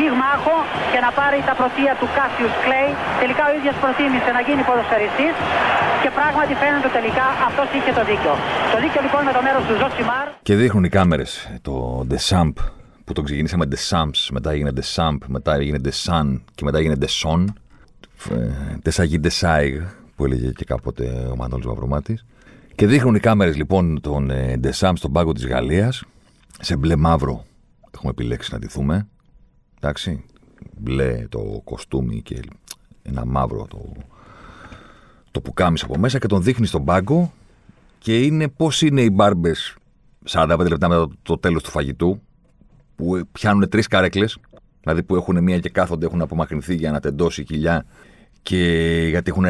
πυγμάχο και να πάρει τα πρωτεία του Κάσιους Κλέη. Τελικά ο ίδιος προτίμησε να γίνει ποδοσφαιριστής και πράγματι φαίνεται τελικά αυτός είχε το δίκιο. Το δίκιο λοιπόν με το μέρος του Ζωσιμάρ. Και δείχνουν οι κάμερες το Deschamps που το ξεκινήσαμε Deschamps, μετά έγινε Deschamp, μετά έγινε Desan και μετά έγινε Deson. Ντεσάι, Ντεσάιγ που έλεγε και κάποτε ο Μανώλης Μαυρομάτης. Και δείχνουν οι κάμερες λοιπόν τον Ντεσάμ στον πάγκο της Γαλλίας σε μπλε μαύρο έχουμε επιλέξει να ντυθούμε. Εντάξει, μπλε το κοστούμι και ένα μαύρο το, το πουκάμις από μέσα και τον δείχνει στον πάγκο και είναι πώς είναι οι μπάρμπες 45 λεπτά μετά το, το τέλος του φαγητού που πιάνουν τρεις καρέκλες δηλαδή που έχουν μία και κάθονται, έχουν απομακρυνθεί για να τεντώσει η κοιλιά και γιατί έχουν,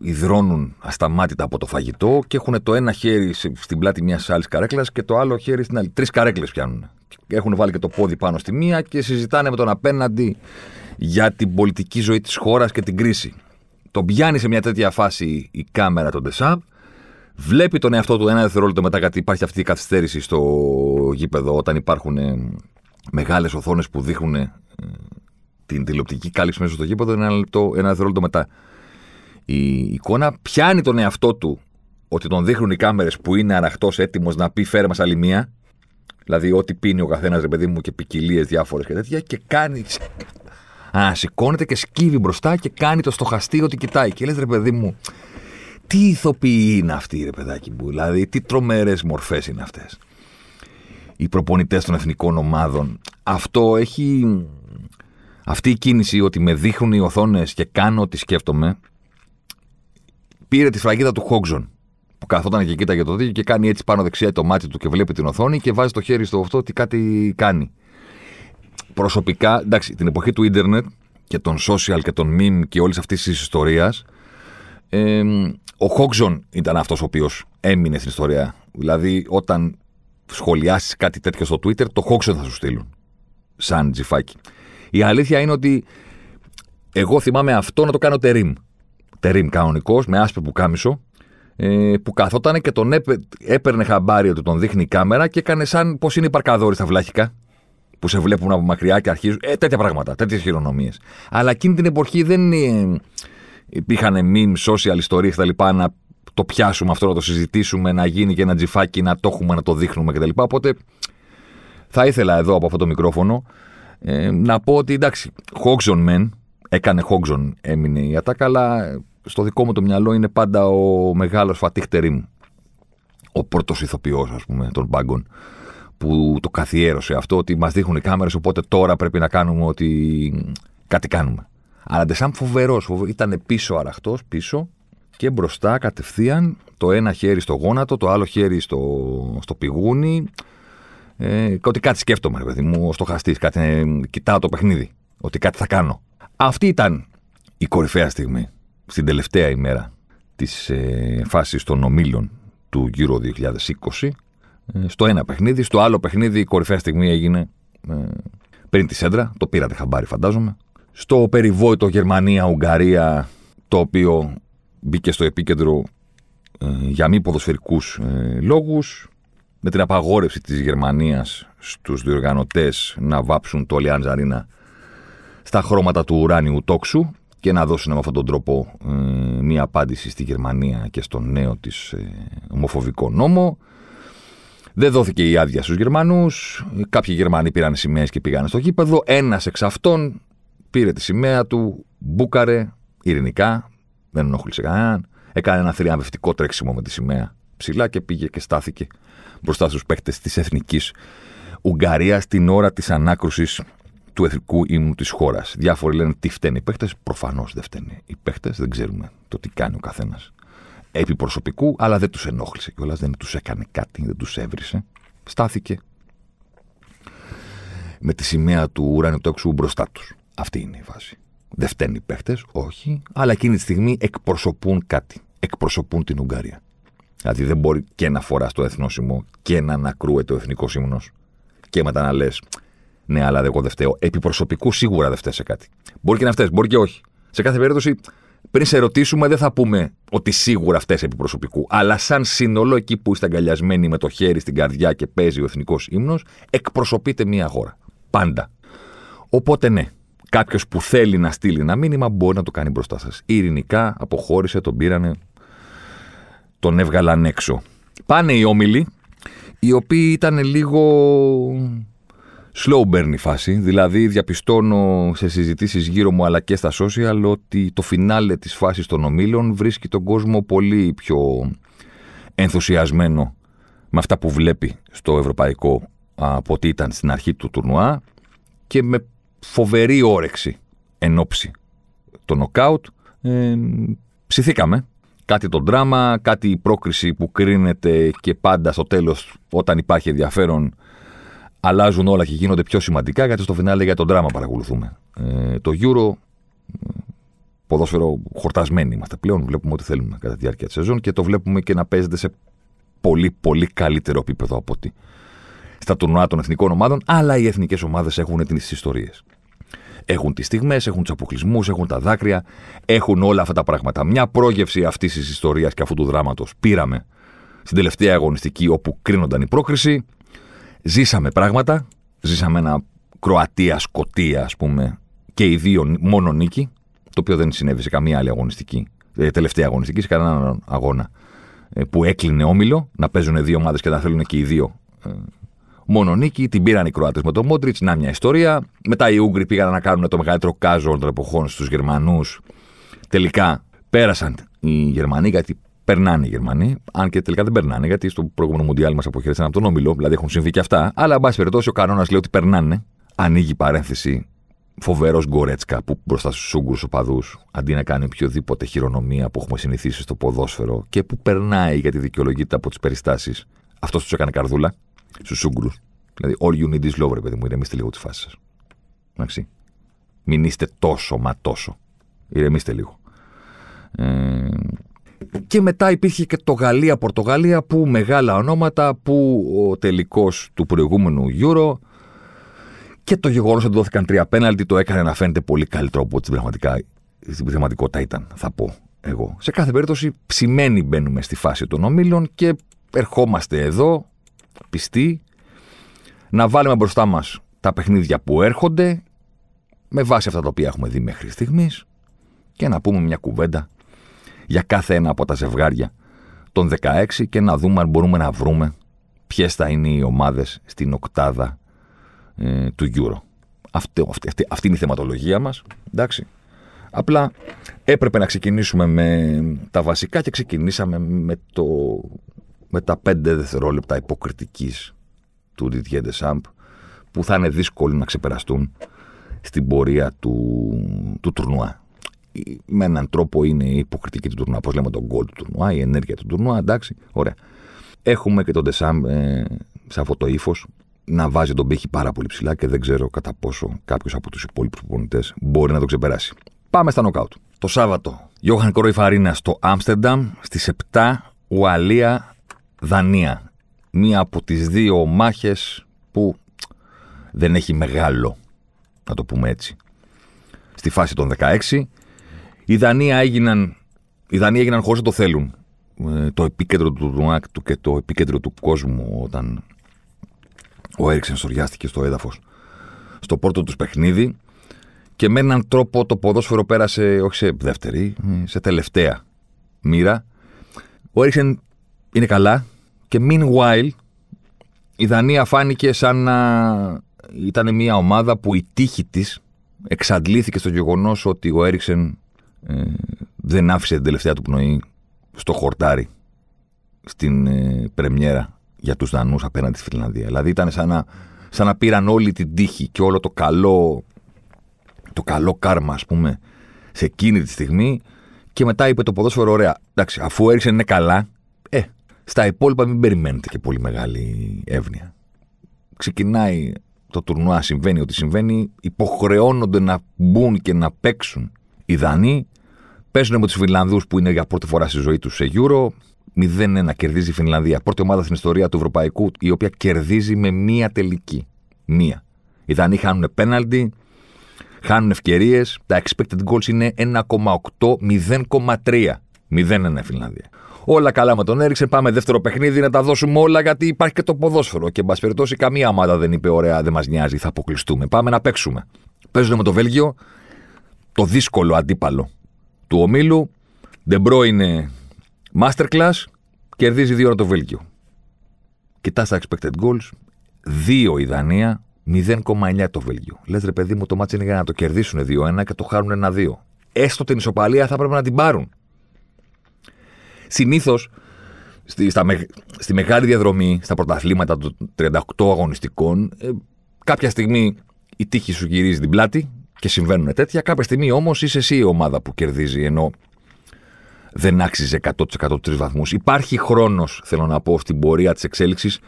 υδρώνουν ασταμάτητα από το φαγητό και έχουν το ένα χέρι στην πλάτη μιας άλλης καρέκλας και το άλλο χέρι στην άλλη. Τρεις καρέκλες πιάνουν. Έχουν βάλει και το πόδι πάνω στη μία και συζητάνε με τον απέναντι για την πολιτική ζωή της χώρας και την κρίση. Τον πιάνει σε μια τέτοια φάση η κάμερα τον Ντεσάβ, βλέπει τον εαυτό του ένα δευτερόλεπτο μετά γιατί υπάρχει αυτή η καθυστέρηση στο γήπεδο όταν υπάρχουν ε, μεγάλες οθόνες που δείχνουν ε, την τηλεοπτική κάλυψη μέσα στο γήπεδο ένα, λεπτό, ένα δευτερόλεπτο μετά. Η εικόνα πιάνει τον εαυτό του ότι τον δείχνουν οι κάμερες που είναι αραχτό έτοιμος να πει φέρε μας άλλη μία. Δηλαδή, ό,τι πίνει ο καθένας, ρε παιδί μου, και ποικιλίες διάφορες και τέτοια, και κάνει. Ανασηκώνεται και σκύβει μπροστά και κάνει το στοχαστή ότι κοιτάει. Και λες, ρε παιδί μου, τι ηθοποιοί είναι αυτοί, ρε παιδάκι μου. Δηλαδή, τι τρομερές μορφές είναι αυτές. Οι προπονητές των εθνικών ομάδων. Αυτό έχει αυτή η κίνηση ότι με δείχνουν οι οθόνες και κάνω ό,τι σκέφτομαι, πήρε τη φραγίδα του Χόγκζον. Που καθόταν και κοίταγε το δίκιο και κάνει έτσι πάνω δεξιά το μάτι του και βλέπει την οθόνη και βάζει το χέρι στο αυτό ότι κάτι κάνει. Προσωπικά, εντάξει, την εποχή του ίντερνετ και των social και των meme και όλης αυτής της ιστορίας, ε, ο Χόγκζον ήταν αυτός ο οποίος έμεινε στην ιστορία. Δηλαδή, όταν σχολιάσεις κάτι τέτοιο στο Twitter, το Χόγκζον θα σου στείλουν. Σαν τζιφάκι. Η αλήθεια είναι ότι εγώ θυμάμαι αυτό να το κάνω τερίμ. Τερίμ κανονικός, με άσπρο που κάμισο, ε, που καθόταν και τον έπαι, έπαιρνε χαμπάρι ότι τον δείχνει η κάμερα και έκανε σαν πώ είναι οι παρκαδόροι στα βλάχικα. Που σε βλέπουν από μακριά και αρχίζουν. Ε, τέτοια πράγματα, τέτοιες χειρονομίες. Αλλά εκείνη την εποχή δεν ε, υπήρχαν meme, social ιστορίε κτλ. Να το πιάσουμε αυτό, να το συζητήσουμε, να γίνει και ένα τζιφάκι, να το έχουμε, να το δείχνουμε κτλ. Οπότε θα ήθελα εδώ από αυτό το μικρόφωνο ε, να πω ότι εντάξει, Χόγκζον μεν, έκανε Χόγκζον, έμεινε η ατάκα, αλλά στο δικό μου το μυαλό είναι πάντα ο μεγάλος Φατίχ Τερίμ. Ο πρώτος ηθοποιός, ας πούμε, των μπάγκων, που το καθιέρωσε αυτό, ότι μας δείχνουν οι κάμερες, οπότε τώρα πρέπει να κάνουμε ότι κάτι κάνουμε. Αλλά Ντεσάμ φοβερός, ήταν πίσω αραχτός, πίσω και μπροστά κατευθείαν το ένα χέρι στο γόνατο, το άλλο χέρι στο, στο πηγούνι. Ε, ότι κάτι σκέφτομαι, ρε παιδί μου, στο χαστής. Κάτι, ε, κοιτάω το παιχνίδι. Ότι κάτι θα κάνω. Αυτή ήταν η κορυφαία στιγμή στην τελευταία ημέρα της ε, φάσης των ομίλων του Euro 2020. Ε, στο ένα παιχνίδι. Στο άλλο παιχνίδι η κορυφαία στιγμή έγινε ε, πριν τη σέντρα. Το πήρατε χαμπάρι, φαντάζομαι. Στο περιβόητο Γερμανία-Ουγγαρία, το οποίο μπήκε στο επίκεντρο ε, για μη ποδοσφαιρικούς ε, λόγους με την απαγόρευση της Γερμανίας στους διοργανωτές να βάψουν το Αλιάντζα στα χρώματα του ουράνιου τόξου και να δώσουν με αυτόν τον τρόπο ε, μία απάντηση στη Γερμανία και στον νέο της ε, ομοφοβικό νόμο. Δεν δόθηκε η άδεια στους Γερμανούς. Κάποιοι Γερμανοί πήραν σημαίες και πήγαν στο γήπεδο. Ένας εξ αυτών πήρε τη σημαία του, μπούκαρε ειρηνικά, δεν ενοχλήσε κανέναν. Έκανε ένα θριαμβευτικό τρέξιμο με τη σημαία ψηλά και πήγε και στάθηκε μπροστά στους παίκτες της εθνικής Ουγγαρίας την ώρα της ανάκρουσης του εθνικού ύμνου της χώρας. Διάφοροι λένε τι φταίνουν οι παίκτες. Προφανώς δεν φταίνουν οι παίκτες. Δεν ξέρουμε το τι κάνει ο καθένας επί προσωπικού, αλλά δεν τους ενόχλησε κιόλας. Δεν τους έκανε κάτι, δεν τους έβρισε. Στάθηκε με τη σημαία του ουρανιοτόξου μπροστά τους. Αυτή είναι η βάση. Δεν φταίνουν οι παίχτε, όχι, αλλά εκείνη τη στιγμή εκπροσωπούν κάτι. Εκπροσωπούν την Ουγγαρία. Δηλαδή δεν μπορεί και να φοράς το εθνόσημο και να ανακρούεται ο εθνικός ύμνος και μετά να λες, ναι, αλλά εγώ δεν φταίω. Επί προσωπικού σίγουρα δεν φταίει σε κάτι. Μπορεί και να φταίεις, μπορεί και όχι. Σε κάθε περίπτωση, πριν σε ρωτήσουμε, δεν θα πούμε ότι σίγουρα φταίει επί προσωπικού. Αλλά σαν σύνολο, εκεί που είστε αγκαλιασμένοι με το χέρι στην καρδιά και παίζει ο εθνικός ύμνος, εκπροσωπείτε μία χώρα. Πάντα. Οπότε ναι, κάποιος που θέλει να στείλει ένα μήνυμα μπορεί να το κάνει μπροστά σας. Ειρηνικά αποχώρησε, τον πήρανε, τον έβγαλαν έξω. Πάνε οι όμιλοι, οι οποίοι ήταν λίγο slow burn η φάση. Δηλαδή, διαπιστώνω σε συζητήσεις γύρω μου αλλά και στα social ότι το φινάλε της φάσης των ομίλων βρίσκει τον κόσμο πολύ πιο ενθουσιασμένο με αυτά που βλέπει στο ευρωπαϊκό από ό,τι ήταν στην αρχή του τουρνουά και με φοβερή όρεξη εν ώψη το νοκάουτ. Ε, ψηθήκαμε. Κάτι το δράμα, κάτι η πρόκριση που κρίνεται και πάντα στο τέλος όταν υπάρχει ενδιαφέρον αλλάζουν όλα και γίνονται πιο σημαντικά γιατί στο φινάλε για τον δράμα παρακολουθούμε. Ε, το Euro, ποδόσφαιρο χορτασμένοι είμαστε πλέον, βλέπουμε ό,τι θέλουμε κατά τη διάρκεια της σεζόν και το βλέπουμε και να παίζεται σε πολύ πολύ καλύτερο επίπεδο από ότι στα τουρνουά των εθνικών ομάδων, αλλά οι εθνικές ομάδες έχουν τις ιστορίες. Έχουν τις στιγμές, έχουν τους αποκλεισμούς, έχουν τα δάκρυα, έχουν όλα αυτά τα πράγματα. Μια πρόγευση αυτής της ιστορίας και αυτού του δράματος πήραμε στην τελευταία αγωνιστική όπου κρίνονταν η πρόκριση. Ζήσαμε πράγματα. Ζήσαμε ένα Κροατία-Σκοτία, ας πούμε, και οι δύο μόνο νίκη, το οποίο δεν συνέβη σε καμία άλλη αγωνιστική, ε, τελευταία αγωνιστική, σε κανέναν αγώνα ε, που έκλεινε όμιλο, να παίζουν δύο ομάδες και να θέλουν και οι δύο ε, μόνο νίκη. Την πήραν οι Κροάτες με τον Μόντριτς, να μια ιστορία. Μετά οι Ούγγροι πήγαν να κάνουν το μεγαλύτερο κάζο των εποχών στους Γερμανούς. Τελικά πέρασαν οι Γερμανοί, γιατί περνάνε οι Γερμανοί. Αν και τελικά δεν περνάνε, γιατί στο προηγούμενο Μουντιάλ μας αποχαιρέτησαν από τον Όμιλο, δηλαδή έχουν συμβεί και αυτά. Αλλά, εν πάση περιπτώσει, ο κανόνας λέει ότι περνάνε. Ανοίγει παρένθεση φοβερός Γκορέτσκα που μπροστά στους Ούγγρους οπαδούς, αντί να κάνει οποιοδήποτε χειρονομία που έχουμε συνηθίσει στο ποδόσφαιρο και που περνάει γιατί δικαιολογείται από τις περιστάσεις, αυτός τους έκανε καρδούλα στους Ούγγρους. Δηλαδή, all you need is love, ρε παιδί μου, ηρεμήστε λίγο τη φάση σας. Εντάξει. Μην είστε τόσο μα τόσο. Ηρεμήστε λίγο. Ε, και μετά υπήρχε και το Γαλλία-Πορτογαλία που μεγάλα ονόματα που ο τελικός του προηγούμενου Euro και το γεγονός ότι δόθηκαν τρία πέναλτι το έκανε να φαίνεται πολύ καλύτερο από ό,τι στην πραγματικότητα ήταν, θα πω εγώ. Σε κάθε περίπτωση, ψημένοι μπαίνουμε στη φάση των ομίλων και ερχόμαστε εδώ, πιστοί, να βάλουμε μπροστά μας τα παιχνίδια που έρχονται, με βάση αυτά τα οποία έχουμε δει μέχρι στιγμής και να πούμε μια κουβέντα για κάθε ένα από τα ζευγάρια των 16 και να δούμε αν μπορούμε να βρούμε ποιες θα είναι οι ομάδες στην οκτάδα ε, του Euro. Αυτή, αυτή, αυτή είναι η θεματολογία μας. Εντάξει. Απλά έπρεπε να ξεκινήσουμε με τα βασικά και ξεκινήσαμε με, το, με τα πέντε δευτερόλεπτα υποκριτικής του Didier Deschamps που θα είναι δύσκολο να ξεπεραστούν στην πορεία του, του τουρνουά με έναν τρόπο είναι η υποκριτική του τουρνουά. Πώς λέμε τον γκολ του τουρνουά, η ενέργεια του τουρνουά, εντάξει, ωραία. Έχουμε και τον Ντεσάμ ε, σε αυτό το ύφος να βάζει τον πύχη πάρα πολύ ψηλά και δεν ξέρω κατά πόσο κάποιος από τους υπόλοιπους προπονητές μπορεί να το ξεπεράσει. Πάμε στα νοκάουτ. Το Σάββατο, Γιώχαν Κρόιφ Αρίνα στο Άμστερνταμ στις 7 Ουαλία Δανία. Μία από τις δύο μάχε που δεν έχει μεγάλο, να το πούμε έτσι. Στη φάση των 16 οι Δανείοι έγιναν, οι Δανείοι έγιναν χωρίς να το θέλουν. Ε, το επίκεντρο του Δουνάκ του και το επίκεντρο του κόσμου όταν ο Έριξεν σοριάστηκε στο έδαφος στο πρώτο τους παιχνίδι και με έναν τρόπο το ποδόσφαιρο πέρασε όχι σε δεύτερη, σε τελευταία μοίρα. Ο Έριξεν είναι καλά και meanwhile η Δανία φάνηκε σαν να ήταν μια ομάδα που η τύχη της εξαντλήθηκε στο γεγονός ότι ο Έριξεν ε, δεν άφησε την τελευταία του πνοή στο χορτάρι στην ε, πρεμιέρα για τους Δανούς απέναντι στη Φιλανδία. Δηλαδή ήταν σαν να, σαν να πήραν όλη την τύχη και όλο το καλό, το καλό κάρμα ας πούμε σε εκείνη τη στιγμή και μετά είπε το ποδόσφαιρο ωραία. Εντάξει, αφού έριξε είναι καλά, ε, στα υπόλοιπα μην περιμένετε και πολύ μεγάλη εύνοια. Ξεκινάει το τουρνουά συμβαίνει ότι συμβαίνει, υποχρεώνονται να μπουν και να παίξουν οι Δανείοι. Παίζουν με τους Φινλανδού που είναι για πρώτη φορά στη ζωή τους σε Euro. 0-1 κερδίζει η Φινλανδία. Πρώτη ομάδα στην ιστορία του Ευρωπαϊκού η οποία κερδίζει με μία τελική. Μία. Οι Δανείοι χάνουν πέναλτι, χάνουν ευκαιρίες. Τα expected goals είναι 1,8, 0,3. 0-1 η Φινλανδία. Όλα καλά με τον Έριξεν. Πάμε δεύτερο παιχνίδι να τα δώσουμε όλα γιατί υπάρχει και το ποδόσφαιρο. Και εν πάση περιπτώσει, καμία ομάδα δεν είπε: Ωραία, δεν μας νοιάζει, θα αποκλειστούμε. Πάμε να παίξουμε. Παίζουν με το Βέλγιο, το δύσκολο αντίπαλο του ομίλου. Ντε Μπρόινε masterclass, κερδίζει δύο ώρα το Βέλγιο. Κοιτάς τα expected goals, 2 η Δανία, 0,9 το Βέλγιο. Λες ρε παιδί μου, το ματς είναι για να το κερδίσουν 2-1 και το χάνουν 1-2. Έστω την ισοπαλία θα πρέπει να την πάρουν. Συνήθως στη, στη μεγάλη διαδρομή, στα πρωταθλήματα των 38 αγωνιστικών, ε, κάποια στιγμή η τύχη σου γυρίζει την πλάτη και συμβαίνουν τέτοια. Κάποια στιγμή όμως είσαι εσύ η ομάδα που κερδίζει, ενώ δεν άξιζε 100% τρεις βαθμούς. Υπάρχει χρόνος, θέλω να πω, στην πορεία της εξέλιξης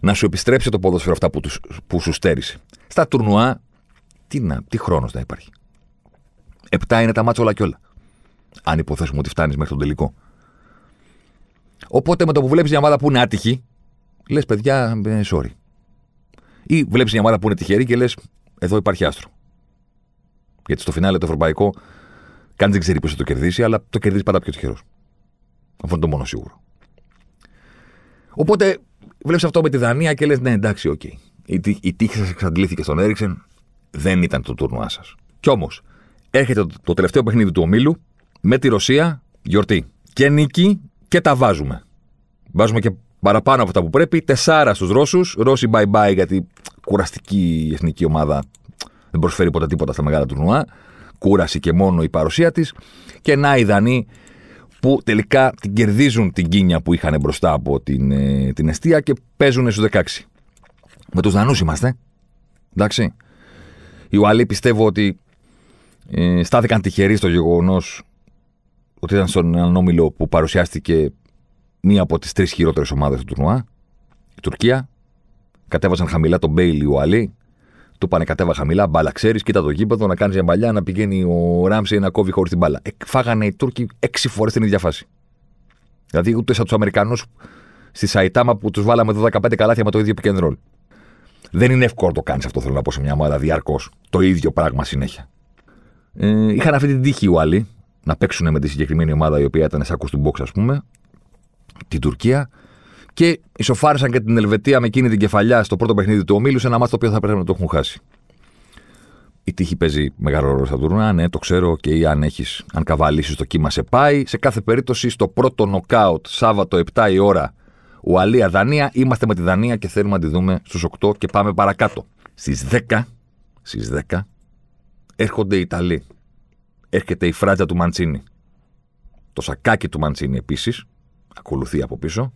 να σου επιστρέψει το ποδόσφαιρο αυτά που, που σου στέρισε. Στα τουρνουά, τι, να, τι χρόνος να υπάρχει. Επτά είναι τα μάτσα όλα και όλα. Αν υποθέσουμε ότι φτάνεις μέχρι τον τελικό. Οπότε με το που βλέπεις μια ομάδα που είναι άτυχη, λες παιδιά, ε, sorry. Ή βλέπεις μια ομάδα που είναι τυχερή και λες, εδώ υπάρχει άστρο. Γιατί στο φινάλε το ευρωπαϊκό, κανεί δεν ξέρει πώς θα το κερδίσει, αλλά το κερδίζει πάντα πιο τυχερός. Αυτό είναι το μόνο σίγουρο. Οπότε βλέπεις αυτό με τη Δανία και λες: Ναι, εντάξει, οκ. Okay. Η, η τύχη σας εξαντλήθηκε στον Έρικσεν, δεν ήταν το τουρνουά σας. Κι όμως, έρχεται το, το τελευταίο παιχνίδι του ομίλου με τη Ρωσία, γιορτή. Και νίκη και τα βάζουμε. Βάζουμε και παραπάνω από αυτά που πρέπει. Τεσσάρα στους Ρώσους. Ρώσοι bye bye γιατί κουραστική η εθνική ομάδα δεν προσφέρει ποτέ τίποτα στα μεγάλα τουρνουά. Κούραση και μόνο η παρουσία της. Και να οι Δανείοι που τελικά την κερδίζουν την κίνια που είχαν μπροστά από την, ε, την αιστεία και παίζουν στους 16. Με τους Δανούς είμαστε. Εντάξει. Οι Ουαλοί πιστεύω ότι ε, στάθηκαν τυχεροί στο γεγονός ότι ήταν στον έναν όμιλο που παρουσιάστηκε μία από τις τρεις χειρότερες ομάδες του τουρνουά, η Τουρκία. Κατέβαζαν χαμηλά τον Μπέιλι ο Αλή. Του πάνε κατέβα χαμηλά, μπάλα ξέρεις, κοίτα το γήπεδο να κάνεις μια παλιά, να πηγαίνει ο Ράμψη να κόβει χωρίς την μπάλα. Ε, φάγανε οι Τούρκοι έξι φορές την ίδια φάση. Δηλαδή ούτε σαν τους Αμερικανούς στη Σαϊτάμα που τους βάλαμε 12-15 καλάθια με το ίδιο pick and roll. Δεν είναι εύκολο να το κάνεις αυτό, θέλω να πω σε μια ομάδα διαρκώς. Το ίδιο πράγμα συνέχεια. Ε, είχαν αυτή την τύχη οι Ουαλοί να παίξουν με τη συγκεκριμένη ομάδα η οποία ήταν σάκο του box, ας πούμε, την Τουρκία. Και ισοφάρισαν και την Ελβετία με εκείνη την κεφαλιά στο πρώτο παιχνίδι του ομίλου σε ένα μάτι το οποίο θα πρέπει να το έχουν χάσει. Η τύχη παίζει μεγάλο ρόλο στα τουρνά, ναι, το ξέρω και ή αν, έχεις, αν καβαλήσεις το κύμα σε πάει. Σε κάθε περίπτωση, στο πρώτο νοκάουτ, Σάββατο 7 η ώρα, Ουαλία-Δανία, είμαστε με τη Δανία και θέλουμε να τη δούμε στους 8 και πάμε παρακάτω. Στις 10, στις 10 έρχονται οι Ιταλοί έρχεται η φράτζα του Μαντσίνη. Το σακάκι του Μαντσίνη επίσης, ακολουθεί από πίσω.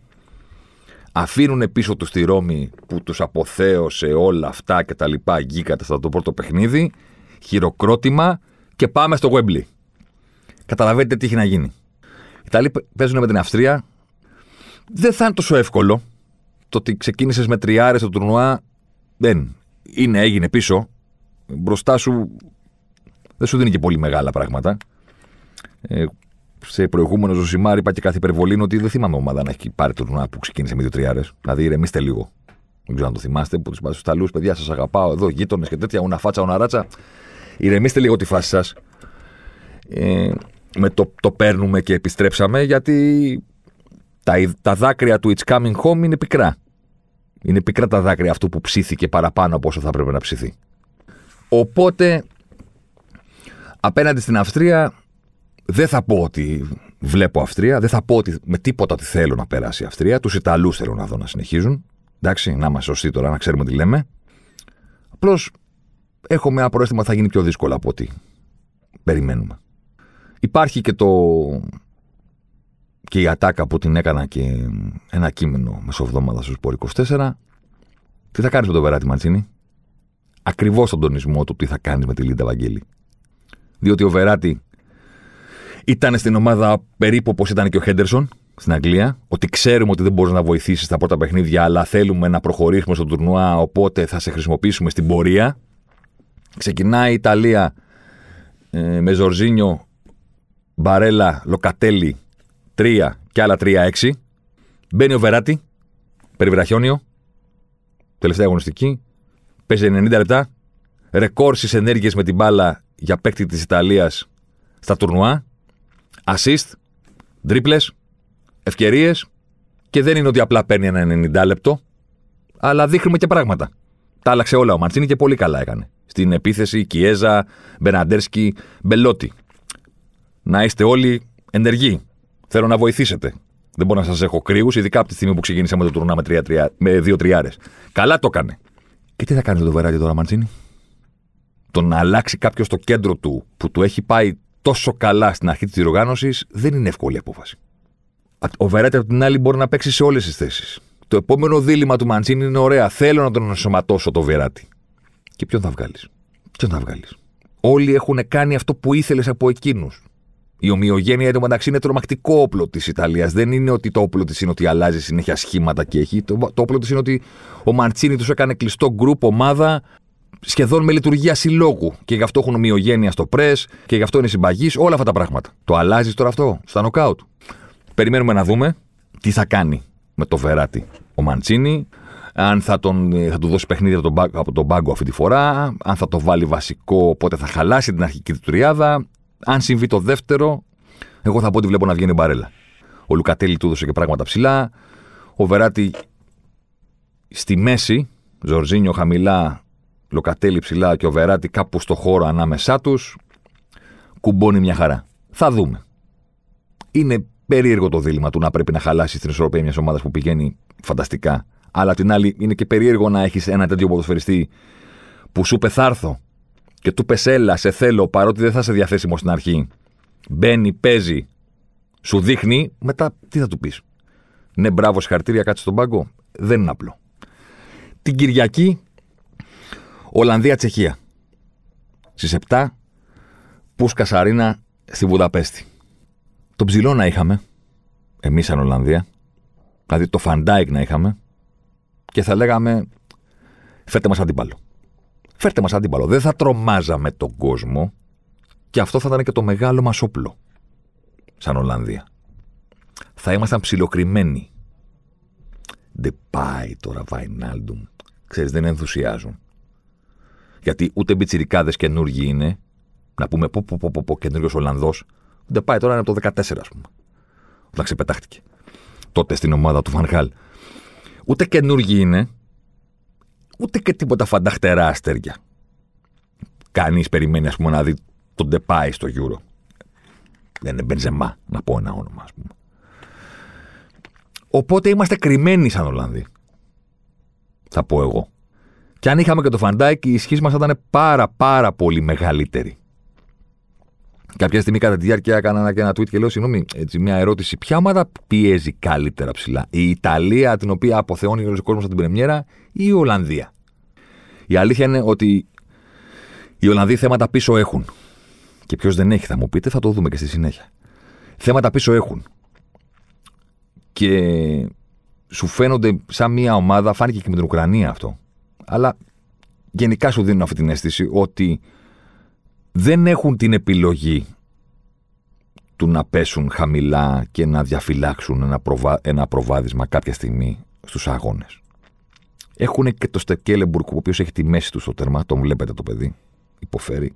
Αφήνουν πίσω τους τη Ρώμη που τους αποθέωσε όλα αυτά και τα λοιπά γκίκατα στο πρώτο παιχνίδι. Χειροκρότημα και πάμε στο Γουέμπλι. Καταλαβαίνετε τι έχει να γίνει. Οι Ιταλοί παίζουν με την Αυστρία. Δεν θα είναι τόσο εύκολο. Το ότι ξεκίνησες με τριάρες στο τουρνουά δεν είναι, έγινε πίσω. Μπροστά σου δεν σου δίνει και πολύ μεγάλα πράγματα. Ε, σε προηγούμενο Ζωσιμάρ είπα και κάθε υπερβολή ότι δεν θυμάμαι ομάδα να έχει πάρει το τουρνουά που ξεκίνησε με δύο τριάρε. Δηλαδή ηρεμήστε λίγο. Δεν ξέρω αν το θυμάστε. Που τους είπατε στους Ιταλού, παιδιά, σας αγαπάω εδώ, γείτονες και τέτοια, ούνα φάτσα, ούνα ράτσα. Ηρεμήστε λίγο τη φάση σας. Ε, με το, το παίρνουμε και επιστρέψαμε γιατί τα, τα δάκρυα του It's Coming Home είναι πικρά. Είναι πικρά τα δάκρυα αυτού που ψήθηκε παραπάνω από όσο θα έπρεπε να ψηθεί. Οπότε απέναντι στην Αυστρία δεν θα πω ότι βλέπω Αυστρία, δεν θα πω ότι με τίποτα ότι θέλω να περάσει η Αυστρία. Τους Ιταλούς θέλω να δω να συνεχίζουν. Εντάξει, να είμαστε σωστοί τώρα, να ξέρουμε τι λέμε. Απλώς έχω ένα προέστημα ότι θα γίνει πιο δύσκολο από ό,τι περιμένουμε. Υπάρχει και το. και η ατάκα που την έκανα και ένα κείμενο μεσοβδόμαδα στο Σπορ 24. Τι θα κάνεις με το Βεράτη Μαντσίνη; Ακριβώς τον τονισμό του τι θα κάνεις με τη Λίντα Βαγγέλη διότι ο Βεράτη ήταν στην ομάδα περίπου όπως ήταν και ο Χέντερσον, στην Αγγλία, ότι ξέρουμε ότι δεν μπορείς να βοηθήσεις στα πρώτα παιχνίδια, αλλά θέλουμε να προχωρήσουμε στο τουρνουά, οπότε θα σε χρησιμοποιήσουμε στην πορεία. Ξεκινάει η Ιταλία ε, με Ζορζίνιο, Μπαρέλα, Λοκατέλη, 3 και άλλα 3-6. Μπαίνει ο Βεράτη, περιβραχιόνιο, τελευταία αγωνιστική. Παίζει 90 λεπτά. Ρεκόρ στις ενέργειες με την μπάλα για παίκτη της Ιταλίας στα τουρνουά. Assist, τρίπλε, ευκαιρίες. Και δεν είναι ότι απλά παίρνει ένα 90 λεπτό, αλλά δείχνουμε και πράγματα. Τα άλλαξε όλα ο Μαντσίνη και πολύ καλά έκανε. Στην επίθεση, Κιέζα, Μπεναντέρσκι, Μπελότη. Να είστε όλοι ενεργοί. Θέλω να βοηθήσετε. Δεν μπορώ να σας έχω κρύους, ειδικά από τη στιγμή που ξεκίνησαμε το τουρνά με, 3, με δύο τριάρες. Καλά το έκανε. Και τι θα κάνει το Βεράτη τώρα, Μαντσίνη. Το να αλλάξει κάποιος το κέντρο του που του έχει πάει τόσο καλά στην αρχή της διοργάνωσης δεν είναι εύκολη απόφαση. Ο Βεράτη από την άλλη μπορεί να παίξει σε όλες τις θέσεις. Το επόμενο δίλημα του Μαντσίνη είναι ωραία. Θέλω να τον ενσωματώσω το Βεράτη. Και ποιον θα βγάλεις; Ποιον θα βγάλεις; Όλοι έχουν κάνει αυτό που ήθελες από εκείνους. Η ομοιογένεια εντωμεταξύ είναι τρομακτικό όπλο της Ιταλίας. Δεν είναι ότι το όπλο της είναι ότι αλλάζει συνέχεια σχήματα και έχει. Το, το όπλο της είναι ότι ο Μαρτσίνη τους έκανε κλειστό γκρουπ, ομάδα, σχεδόν με λειτουργία συλλόγου. Και γι' αυτό έχουν ομοιογένεια στο πρε και γι' αυτό είναι συμπαγής. Όλα αυτά τα πράγματα. Το αλλάζεις τώρα αυτό στα νοκάουτ. Περιμένουμε να δούμε τι θα κάνει με το Βεράτη ο Μαντσίνη. Αν θα, τον, θα του δώσει παιχνίδι από τον, από τον πάγκο αυτή τη φορά, αν θα το βάλει βασικό, πότε θα χαλάσει την αρχική του τριάδα, αν συμβεί το δεύτερο, εγώ θα πω ότι βλέπω να βγαίνει μπαρέλα. Ο Λουκατέλη του έδωσε και πράγματα ψηλά. Ο Βεράτη στη μέση, Ζορζίνιο χαμηλά, Λουκατέλη ψηλά και ο Βεράτη κάπου στο χώρο ανάμεσά τους. Κουμπώνει μια χαρά. Θα δούμε. Είναι περίεργο το δίλημα του να πρέπει να χαλάσει την ισορροπία μιας ομάδας που πηγαίνει φανταστικά. Αλλά την άλλη είναι και περίεργο να έχεις ένα τέτοιο ποδοσφαιριστή που σου πεθάρθω και του πες έλα, σε θέλω, παρότι δεν θα είσαι διαθέσιμο στην αρχή. Μπαίνει, παίζει, σου δείχνει, μετά τι θα του πεις. Ναι, μπράβο, συγχαρητήρια, κάτσε στον πάγκο. Δεν είναι απλό. Την Κυριακή, Ολλανδία-Τσεχία. Στις 7, Πούσκα Σαρίνα στη Βουδαπέστη. Το ψηλό να είχαμε, εμείς σαν Ολλανδία, δηλαδή τον Φαν Ντάικ να είχαμε, και θα λέγαμε φέρτε μας αντίπαλο. Φέρτε μας αντίπαλο. Δεν θα τρομάζαμε τον κόσμο και αυτό θα ήταν και το μεγάλο μας όπλο. Σαν Ολλανδία. Θα ήμασταν ψιλοκριμμένοι. Δεν πάει τώρα Βαϊνάλντουμ. Ξέρεις, δεν ενθουσιάζουν. Γιατί ούτε μπιτσιρικάδες καινούργοι είναι. Να πούμε πω πω πω πω, πω καινούριο Ολλανδός. Δεν πάει τώρα είναι από το 14, ας πούμε. Όταν ξεπετάχτηκε. Τότε στην ομάδα του Φανχάλ. Ούτε καινούργοι είναι ούτε και τίποτα φανταχτερά αστέρια. Κανείς περιμένει, ας πούμε, να δει τον Ντεπάι στο Euro. Δεν είναι Μπενζεμά, να πω ένα όνομα, ας πούμε. Οπότε είμαστε κρυμμένοι σαν Ολλανδοί. Θα πω εγώ. Και αν είχαμε και τον Φαν Ντάικ, η ισχύς μας θα ήταν πάρα πάρα πολύ μεγαλύτερη. Κάποια στιγμή κατά τη διάρκεια έκανα και ένα tweet και λέω: Συγγνώμη, έτσι, μια ερώτηση. Ποια ομάδα πιέζει καλύτερα ψηλά, η Ιταλία, την οποία αποθεώνει ο κόσμος από την Πρεμιέρα, ή η Ολλανδία; Η αλήθεια είναι ότι οι Ολλανδοί θέματα πίσω έχουν. Και ποιος δεν έχει, θα μου πείτε, θα το δούμε και στη συνέχεια. Θέματα πίσω έχουν. Και σου φαίνονται σαν μια ομάδα, φάνηκε και με την Ουκρανία αυτό. Αλλά γενικά σου δίνουν αυτή την αίσθηση ότι δεν έχουν την επιλογή του να πέσουν χαμηλά και να διαφυλάξουν ένα, προβα... ένα προβάδισμα κάποια στιγμή στους αγώνες. Έχουν και το Στεκέλεμπουργκ, ο οποίος έχει τη μέση του στο τέρμα. Τον βλέπετε το παιδί. Υποφέρει.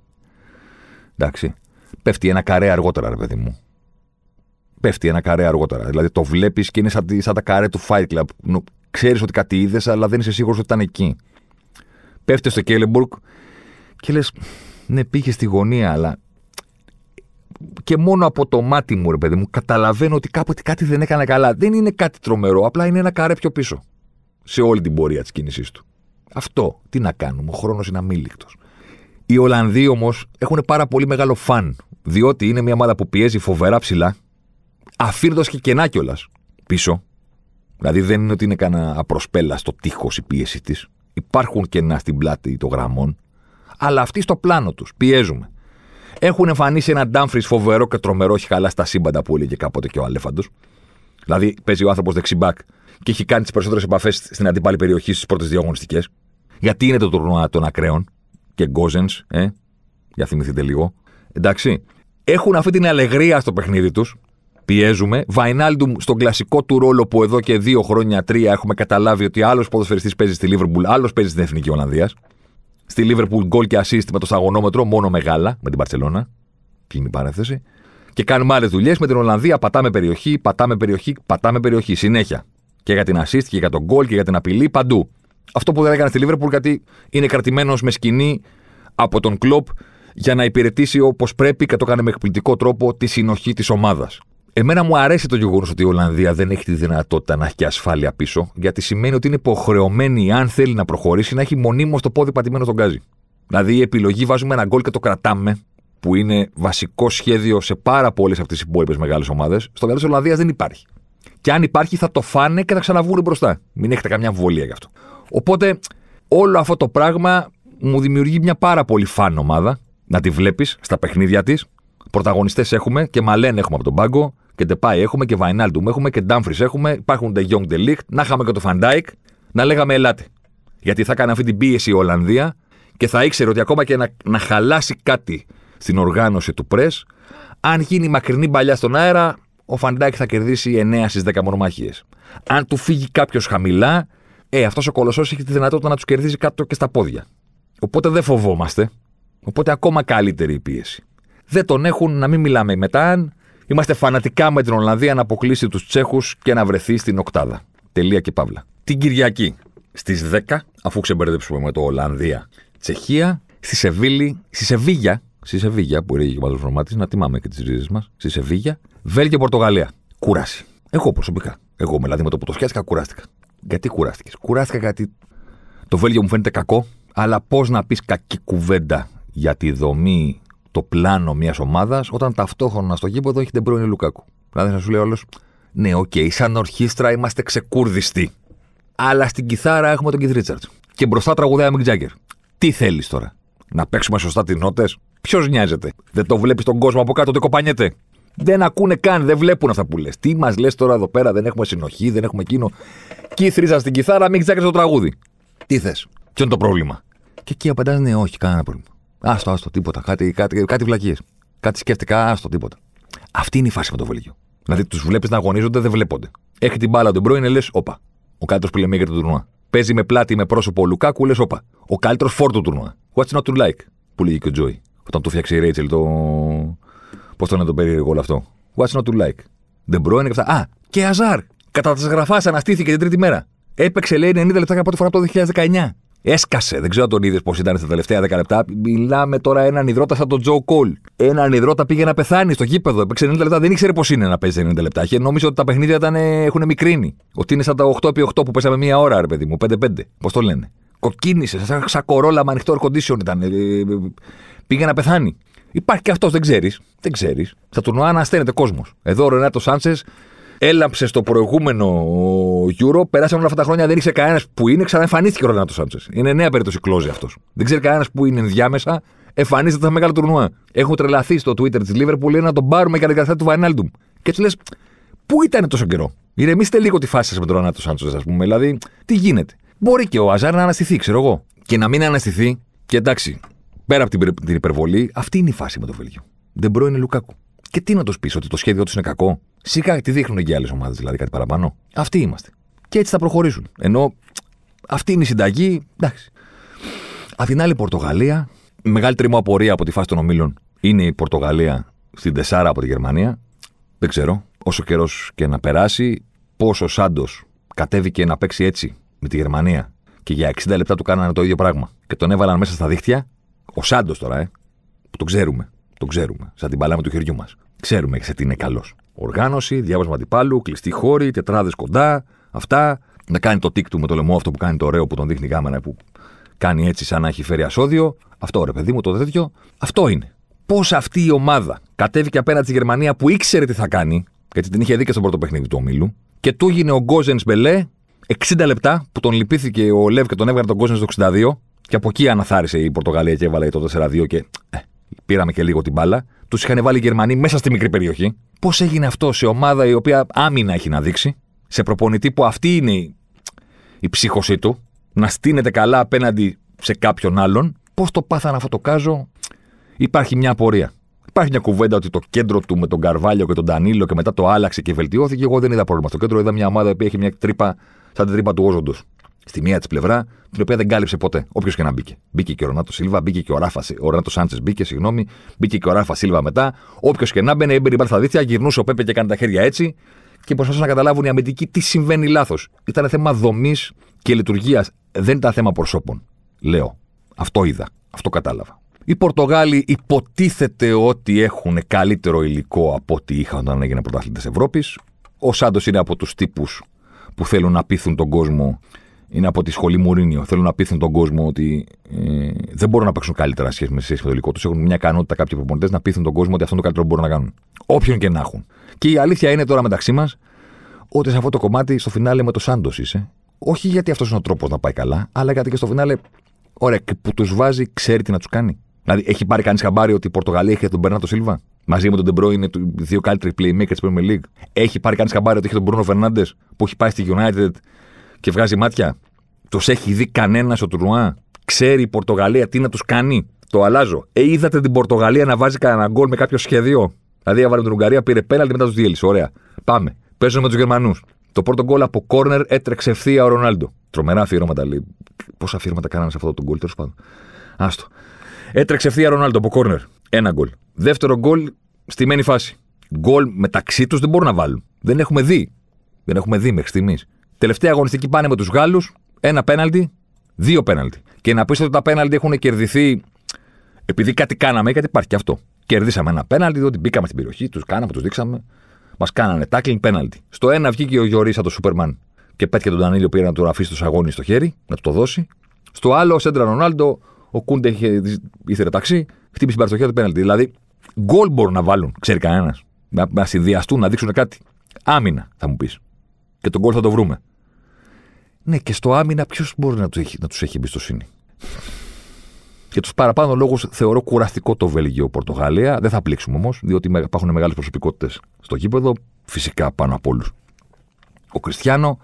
Εντάξει. Πέφτει ένα καρέ αργότερα, ρε παιδί μου. Πέφτει ένα καρέ αργότερα. Δηλαδή το βλέπεις και είναι σαν, σαν τα καρέ του Fight Club. Ξέρεις ότι κάτι είδες, αλλά δεν είσαι σίγουρος ότι ήταν εκεί. Πέφτει στο Κέλεμπουργκ και λες, ναι, πήγε στη γωνία, αλλά. Και μόνο από το μάτι μου, ρε παιδί μου, καταλαβαίνω ότι κάποτε κάτι δεν έκανε καλά. Δεν είναι κάτι τρομερό, απλά είναι ένα καρέ πιο πίσω σε όλη την πορεία της κίνησής του. Αυτό. Τι να κάνουμε. Ο χρόνος είναι αμήλικτος. Οι Ολλανδοί όμως έχουν πάρα πολύ μεγάλο φαν. Διότι είναι μια ομάδα που πιέζει φοβερά ψηλά, αφήνοντα και κενά κιόλας πίσω. Δηλαδή δεν είναι ότι είναι κανένα απροσπέλα στο τείχος η πίεση της. Υπάρχουν κενά στην πλάτη των γραμμών. Αλλά αυτοί στο πλάνο τους πιέζουμε. Έχουν εμφανίσει ένα Ντάμφρις φοβερό και τρομερό, έχει καλά στα σύμπαντα που έλεγε κάποτε και ο Αλέφαντος. Δηλαδή παίζει ο άνθρωπος δεξιμπάκ και έχει κάνει τις περισσότερες επαφές στην αντίπαλη περιοχή στις πρώτες δύο αγωνιστικές. Γιατί είναι το τουρνουά των ακραίων και γκόζενς, ε, για θυμηθείτε λίγο. Εντάξει. Έχουν αυτή την αλεγρία στο παιχνίδι τους. Πιέζουμε. Βαϊνάλντουμ στον κλασικό του ρόλο που εδώ και δύο χρόνια, τρία έχουμε καταλάβει ότι άλλος ποδοσφαιριστής παίζει στη Λίβερπουλ, άλλος παίζει στην Εθνική Ολλανδίας. Στη Λίβερπουλ γκολ και assist με το σταγονόμετρο, μόνο μεγάλα με την Παρσελώνα. Κλείνει η παρέθεση. Και κάνουμε άλλες δουλειές με την Ολλανδία. Πατάμε περιοχή, πατάμε περιοχή, πατάμε περιοχή. Συνέχεια. Και για την assist και για τον γκολ και για την απειλή παντού. Αυτό που δεν έκανε στη Λίβερπουλ γιατί είναι κρατημένος με σκηνή από τον κλοπ για να υπηρετήσει όπως πρέπει και το κάνει με εκπληκτικό τρόπο τη συνοχή της ομάδας. Εμένα μου αρέσει το γεγονός ότι η Ολλανδία δεν έχει τη δυνατότητα να έχει και ασφάλεια πίσω, γιατί σημαίνει ότι είναι υποχρεωμένη, αν θέλει να προχωρήσει, να έχει μονίμως το πόδι πατημένο στον γκάζι. Δηλαδή η επιλογή βάζουμε ένα γκολ και το κρατάμε, που είναι βασικό σχέδιο σε πάρα πολλές από τις υπόλοιπες μεγάλες ομάδες, στο μυαλό της Ολλανδίας δεν υπάρχει. Και αν υπάρχει, θα το φάνε και θα ξαναβγούν μπροστά. Μην έχετε καμιά αμφιβολία γι' αυτό. Οπότε, όλο αυτό το πράγμα μου δημιουργεί μια πάρα πολύ fun ομάδα να τη βλέπεις στα παιχνίδια της. Πρωταγωνιστές έχουμε και Μαλέν έχουμε από τον πάγκο και Ντεπάι έχουμε και Βαϊνάλντουμ έχουμε και Ντάμφρις έχουμε. Υπάρχουν De Jong De Ligt, να είχαμε και τον Φαν Ντάικ, να λέγαμε ελάτε. Γιατί θα κάνει αυτή την πίεση η Ολλανδία και θα ήξερε ότι ακόμα και να, να χαλάσει κάτι στην οργάνωση του press, αν γίνει μακρινή μπαλιά στον αέρα, ο Φαν Ντάικ θα κερδίσει 9 στις 10 μονομαχίες. Αν του φύγει κάποιος χαμηλά, ε, αυτός ο κολοσσός έχει τη δυνατότητα να τους κερδίσει κάτω και στα πόδια. Οπότε δεν φοβόμαστε. Οπότε ακόμα καλύτερη η πίεση. Δεν τον έχουν να μην μιλάμε μετά. Είμαστε φανατικά με την Ολλανδία να αποκλείσει τους Τσέχους και να βρεθεί στην Οκτάδα. Τελεία και παύλα. Την Κυριακή στις 10, αφού ξεμπερδέψουμε με το Ολλανδία, Τσεχία, στη Σεβίλη, στη Σεβίγια, στη Σεβίγια που είναι ο τη, να τιμάμε και τις ρίζες μας, στη Σεβίγια, Βέλγιο Πορτογαλία. Κούραση. Εγώ προσωπικά. Εγώ δηλαδή με το που το σκέφτηκα κουράστηκα. Γιατί κουράστηκες; Κουράστηκα γιατί το Βέλγιο μου φαίνεται κακό, αλλά πώς να πεις κακή κουβέντα για τη δομή, το πλάνο μιας ομάδας, όταν ταυτόχρονα στο γήπεδο έχει την Λουκάκου. Δηλαδή θα σου λέει όλος, ναι, οκ, okay, σαν ορχήστρα είμαστε ξεκούρδιστοι. Αλλά στην κιθάρα έχουμε τον Κιθ Ρίτσαρντς. Και μπροστά τραγουδάει Μικ Τζάγκερ. Τι θέλεις τώρα, να παίξουμε σωστά τις νότες; Ποιος νοιάζεται. Δεν το βλέπεις τον κόσμο από κάτω ότι κοπανιέται. Δεν ακούνε καν, δεν βλέπουν αυτά που λες. Τι μας λες τώρα εδώ πέρα, δεν έχουμε συνοχή, δεν έχουμε εκείνο. Keith Richards στην κιθάρα, μην ξέκρινε το τραγούδι. Τι θες, Ποιο είναι το πρόβλημα; Και εκεί απαντάς, ναι, όχι, κανένα πρόβλημα. Άστο, άστο, τίποτα. Κάτι, κάτι, κάτι βλακίες. Κάτι σκέφτηκα, άστο, τίποτα. Αυτή είναι η φάση με το Βέλγιο. Δηλαδή τους βλέπεις να αγωνίζονται, δεν βλέπονται. Έχει την μπάλα τον πρώην, λες, όπα. Ο καλύτερος που λέμε για το τουρνουά. Παίζει με πλάτη με πρόσωπο ο Λουκάκου, λες, όπα. Ο καλύτερος φόρ του τουρνουά. What's not to like, που λέγει και ο Τζόι. Όταν του φτιάξει η Ρέιτσελ το. Πώς το είναι το περίεργο όλο αυτό. What's not to like. Δεν πρώην και αυτά. Α, και Αζάρ. Κατά τις γραφάς αναστήθηκε την τρίτη μέρα. Έπαιξε, λέει, 90 λεπτά για πρώτη φορά από το 2019. Έσκασε. Δεν ξέρω αν τον είδες πώς ήταν στα τελευταία 10 λεπτά. Μιλάμε τώρα έναν υδρότα σαν τον Τζο Κόλ. Έναν υδρότα πήγε να πεθάνει στο γήπεδο. Έπαιξε 90 λεπτά. Δεν ήξερε πώς είναι να παίζει 90 λεπτά. Και νόμιζε ότι τα παιχνίδια ήταν, έχουν μικρύνει. Ότι είναι σαν τα 8x8 που πέσαμε μία ώρα, ρε παιδί μου. 5-5. Πώς το λένε. Κοκκίνησε. Σαν, σαν κορόλα με ανοιχτό air condition ήταν. Ε, ε, πήγε να πεθάνει. Υπάρχει και αυτός, δεν ξέρεις. Δεν ξέρεις. Στα τουρνουά ανασταίνεται κόσμος. Εδώ ο Ρενάτο Σάντσες έλαψε στο προηγούμενο Euro, περάσαμε όλα αυτά τα χρόνια, δεν ήξερε κανένας που είναι, ξαναεμφανίστηκε ο Ρενάτο Σάντσες. Είναι νέα περίπτωση κλόζη αυτός. Δεν ξέρει κανένας που είναι ενδιάμεσα, εμφανίζεται στα μεγάλα τουρνουά. Έχουν τρελαθεί στο Twitter της Liverpool λέει να τον πάρουμε για την κατάσταση του Βαϊνάλντουμ. Και έτσι λες, πού ήταν τόσο καιρό; Ηρεμήστε λίγο τη φάση σας με τον Ρενάτο Σάντσες, ας πούμε. Δηλαδή, τι γίνεται; Μπορεί και ο Αζάρ να αναστηθεί, ξέρω εγώ. Και να μην αναστηθεί, και εντάξει, πέρα από την υπερβολή, αυτή είναι η φάση με το Βέλγιο. Δεν είναι Λουκάκου. Και τι να τους πεις, ότι το σχέδιο τους είναι κακό; Σιγά τι δείχνουν και άλλες ομάδες, δηλαδή κάτι παραπάνω. Αυτοί είμαστε. Και έτσι θα προχωρήσουν. Ενώ αυτή είναι η συνταγή, εντάξει. Απ' την άλλη, Πορτογαλία, η μεγαλύτερη μου απορία από τη φάση των ομίλων είναι η Πορτογαλία στην Τεσάρα από τη Γερμανία. Δεν ξέρω. Όσο καιρός και να περάσει, πόσο ο Σάντος κατέβηκε να παίξει έτσι με τη Γερμανία και για 60 λεπτά του κάνανε το ίδιο πράγμα και τον έβαλαν μέσα στα δίχτυα. Ο Σάντος τώρα, ε, που το ξέρουμε. Το ξέρουμε. Σαν την παλάμε του χεριού μας. Ξέρουμε σε τι είναι καλός. Οργάνωση, διάβασμα αντιπάλου, κλειστή χώρη, τετράδες κοντά, αυτά. Να κάνει το τίκ του με το λαιμό αυτό που κάνει το ωραίο που τον δείχνει η κάμερα που κάνει έτσι σαν να έχει φέρει ασώδιο. Αυτό ρε παιδί μου, το τέτοιο. Αυτό είναι. Πώς αυτή η ομάδα κατέβηκε απέναντι στη Γερμανία που ήξερε τι θα κάνει, γιατί την είχε δει και στο πρώτο παιχνίδι του ομίλου, και του έγινε ο Γκόζενς Μπελέ 60 λεπτά που τον λυπήθηκε ο Λεύ και τον έβγαλε τον Γκόζενς στο 62, και από εκεί αναθάρισε η Πορτογαλία και έβαλε το 4-2 και. Ε, πήραμε και λίγο την μπάλα. Τους είχαν βάλει οι Γερμανοί μέσα στη μικρή περιοχή. Πώς έγινε αυτό σε ομάδα η οποία άμυνα έχει να δείξει, σε προπονητή που αυτή είναι η ψύχωσή του, να στείνεται καλά απέναντι σε κάποιον άλλον. Πώς το πάθανε αυτό το κάζο, υπάρχει μια απορία. Υπάρχει μια κουβέντα ότι το κέντρο του με τον Καρβάλιο και τον Ντανίλο και μετά το άλλαξε και βελτιώθηκε. Εγώ δεν είδα πρόβλημα. Στο κέντρο είδα μια ομάδα που έχει μια τρύπα σαν την τρύπα του όζοντος. Στη μία της πλευρά, την οποία δεν κάλυψε ποτέ, όποιος και να μπήκε. Μπήκε και ο Ρονάτο Σίλβα, μπήκε και ο Ράφα, ο Ρονάτο Σάντσες μπήκε, συγγνώμη, μπήκε και ο Ράφα Σίλβα μετά. Όποιος και να μπαινε, έμπαινε μπάλα στα δίθια, γυρνούσε ο Πέπε και έκανε τα χέρια έτσι και προσπαθούσαν να καταλάβουν οι αμυντικοί τι συμβαίνει λάθος. Ήταν θέμα δομής και λειτουργίας. Δεν ήταν θέμα προσώπων. Λέω. Αυτό είδα. Αυτό κατάλαβα. Οι Πορτογάλοι υποτίθεται ότι έχουν καλύτερο υλικό από ό,τι είχαν όταν έγινε πρωταθλητές Ευρώπης. Ο Σάντος είναι από τους τύπους που θέλουν να πείθουν τον κόσμο. Είναι από τη σχολή Μουρίνιο. Θέλουν να πείθουν τον κόσμο ότι ε, δεν μπορούν να παίξουν καλύτερα σχέση με, σχέση με το υλικό τους. Έχουν μια ικανότητα κάποιοι προπονητές να πείθουν τον κόσμο ότι αυτό είναι το καλύτερο που μπορούν να κάνουν. Όποιον και να έχουν. Και η αλήθεια είναι τώρα μεταξύ μας ότι σε αυτό το κομμάτι στο φινάλε με τον Σάντος είσαι. Όχι γιατί αυτός είναι ο τρόπος να πάει καλά, αλλά γιατί και στο φινάλε, ωραία, και που τους βάζει, ξέρει τι να τους κάνει. Δηλαδή, έχει πάρει κανείς χαμπάρι ότι η Πορτογαλία έχει τον Μπερνάρντο Σίλβα; Μαζί με τον Ντε Μπρόινε είναι οι δύο καλύτεροι playmakers της Premier League. Έχει πάρει κανείς χαμπάρι ότι έχει τον Μπρούνο Φερνάντες που έχει πάει στη United και βγάζει μάτια. Τους έχει δει κανένας ο τουρνουά; Ξέρει η Πορτογαλία τι να τους κάνει; Το αλλάζω. Ε, είδατε την Πορτογαλία να βάζει κανένα γκολ με κάποιο σχέδιο; Δηλαδή, έβαλε την Ουγγαρία, πήρε πέναλτι μετά τους διέλυσε. Ωραία. Πάμε. Παίζουμε με τους Γερμανούς. Το πρώτο γκολ από κόρνερ έτρεξε ευθεία ο Ρονάλντο. Τρομερά αφιερώματα λέει. Πόσα αφιερώματα κάνανε σε αυτό το γκολ, τέλος πάντων. Άστο. Έτρεξε ευθεία Ρονάλντο από κόρνερ. Ένα γκολ. Δεύτερο γκολ στη μένη φάση. Γκολ μεταξύ τους δεν μπορούν να βάλουν. Δεν έχουμε δει. Δεν έχουμε δει μέχρι στιγμής. Τελευταία αγωνιστική πάνε με τους Γάλλους. Ένα πέναλτι, δύο πέναλτι. Και να πεις ότι τα πέναλτι έχουν κερδιθεί επειδή κάτι κάναμε, γιατί υπάρχει και αυτό. Κερδίσαμε ένα πέναλτι, διότι μπήκαμε στην περιοχή, τους κάναμε, τους δείξαμε. Μας κάνανε tackling πέναλτι. Στο ένα βγήκε ο Γιωρή το Σούπερμαν και πέτυχε τον Ντανίλιο πήρε να του αφήσει το σαγόνι στο χέρι, να του το δώσει. Στο άλλο, ο Σέντρα Ρονάλντο, ο Κούντε είχε, ήθελε ταξί, χτύπησε την του πέναλτι. Δηλαδή, γκολ μπορούν να βάλουν, ξέρει κανένας. Να, να συνδυαστούν, να δείξουν κάτι. Άμυνα, θα μου πεις. Και τον γκολ θα το βρούμε. Ναι, και στο άμυνα ποιος μπορεί να τους έχει, έχει εμπιστοσύνη; Για τους παραπάνω λόγους θεωρώ κουραστικό το Βέλγιο-Πορτογαλία. Δεν θα πλήξουμε όμως, διότι υπάρχουν μεγάλες προσωπικότητες στο γήπεδο. Φυσικά πάνω από όλους. Ο Κριστιανό.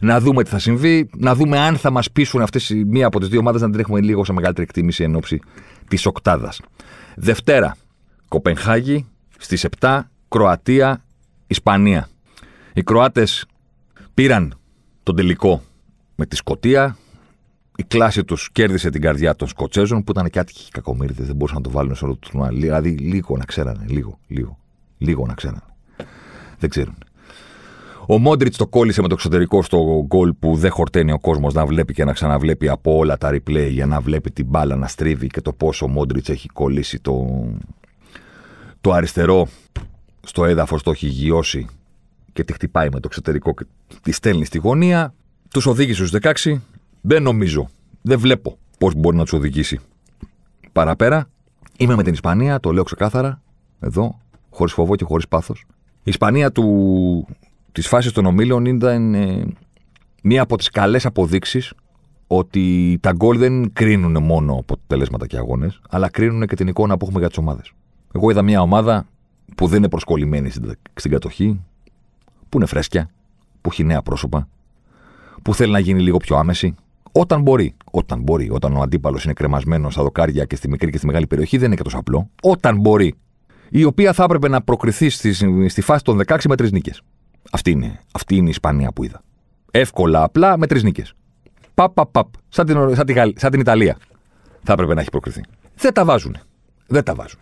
Να δούμε τι θα συμβεί. Να δούμε αν θα μας πείσουν αυτές μία από τις δύο ομάδες να την έχουμε λίγο σε μεγαλύτερη εκτίμηση εν ώψη της Οκτάδας. Δευτέρα, Κοπενχάγη στις 7, Κροατία, Ισπανία. Οι Κροάτες πήραν τον τελικό με τη Σκοτία. Η κλάση τους κέρδισε την καρδιά των Σκοτσέζων που ήταν και άτυχοι κακομίριδε, δεν μπορούσαν να το βάλουν σε όλο το τουρνουά. Δηλαδή λίγο να ξέρανε, λίγο, λίγο, λίγο να ξέρανε. Δεν ξέρουν. Ο Μόντριτς το κόλλησε με το εξωτερικό στο γκολ που δεν χορταίνει ο κόσμος να βλέπει και να ξαναβλέπει από όλα τα replay για να βλέπει την μπάλα να στρίβει και το πόσο ο Μόντριτς έχει κολλήσει το, το αριστερό στο έδαφος, το έχει γιώσει και τη χτυπάει με το εξωτερικό και τη στέλνει στη γωνία. Τους οδήγησε στους 16. Δεν νομίζω, δεν βλέπω πώς μπορεί να τους οδηγήσει παραπέρα. Είμαι με την Ισπανία, το λέω ξεκάθαρα, εδώ, χωρίς φόβο και χωρίς πάθος. Η Ισπανία του, της φάσης των ομίλων ήταν ε, μία από τις καλές αποδείξεις ότι τα γκολ δεν κρίνουν μόνο αποτελέσματα και αγώνες, αλλά κρίνουν και την εικόνα που έχουμε για τις ομάδες. Εγώ είδα μια ομάδα που δεν είναι προσκολλημένη στην κατοχή, που είναι φρέσκια, που έχει νέα πρόσωπα, που θέλει να γίνει λίγο πιο άμεση; Όταν μπορεί. Όταν μπορεί. Όταν ο αντίπαλος είναι κρεμασμένος στα δοκάρια και στη μικρή και στη μεγάλη περιοχή, δεν είναι και τόσο απλό. Όταν μπορεί. Η οποία θα έπρεπε να προκριθεί στη, στη φάση των 16 με τρεις νίκες. Αυτή είναι, αυτή είναι η Ισπανία που είδα. Εύκολα, απλά με τρεις νίκες. Παπ, παπ, παπ. Σαν την, σαν, την, σαν την Ιταλία θα έπρεπε να έχει προκριθεί. Δεν τα βάζουν. Δεν τα βάζουν.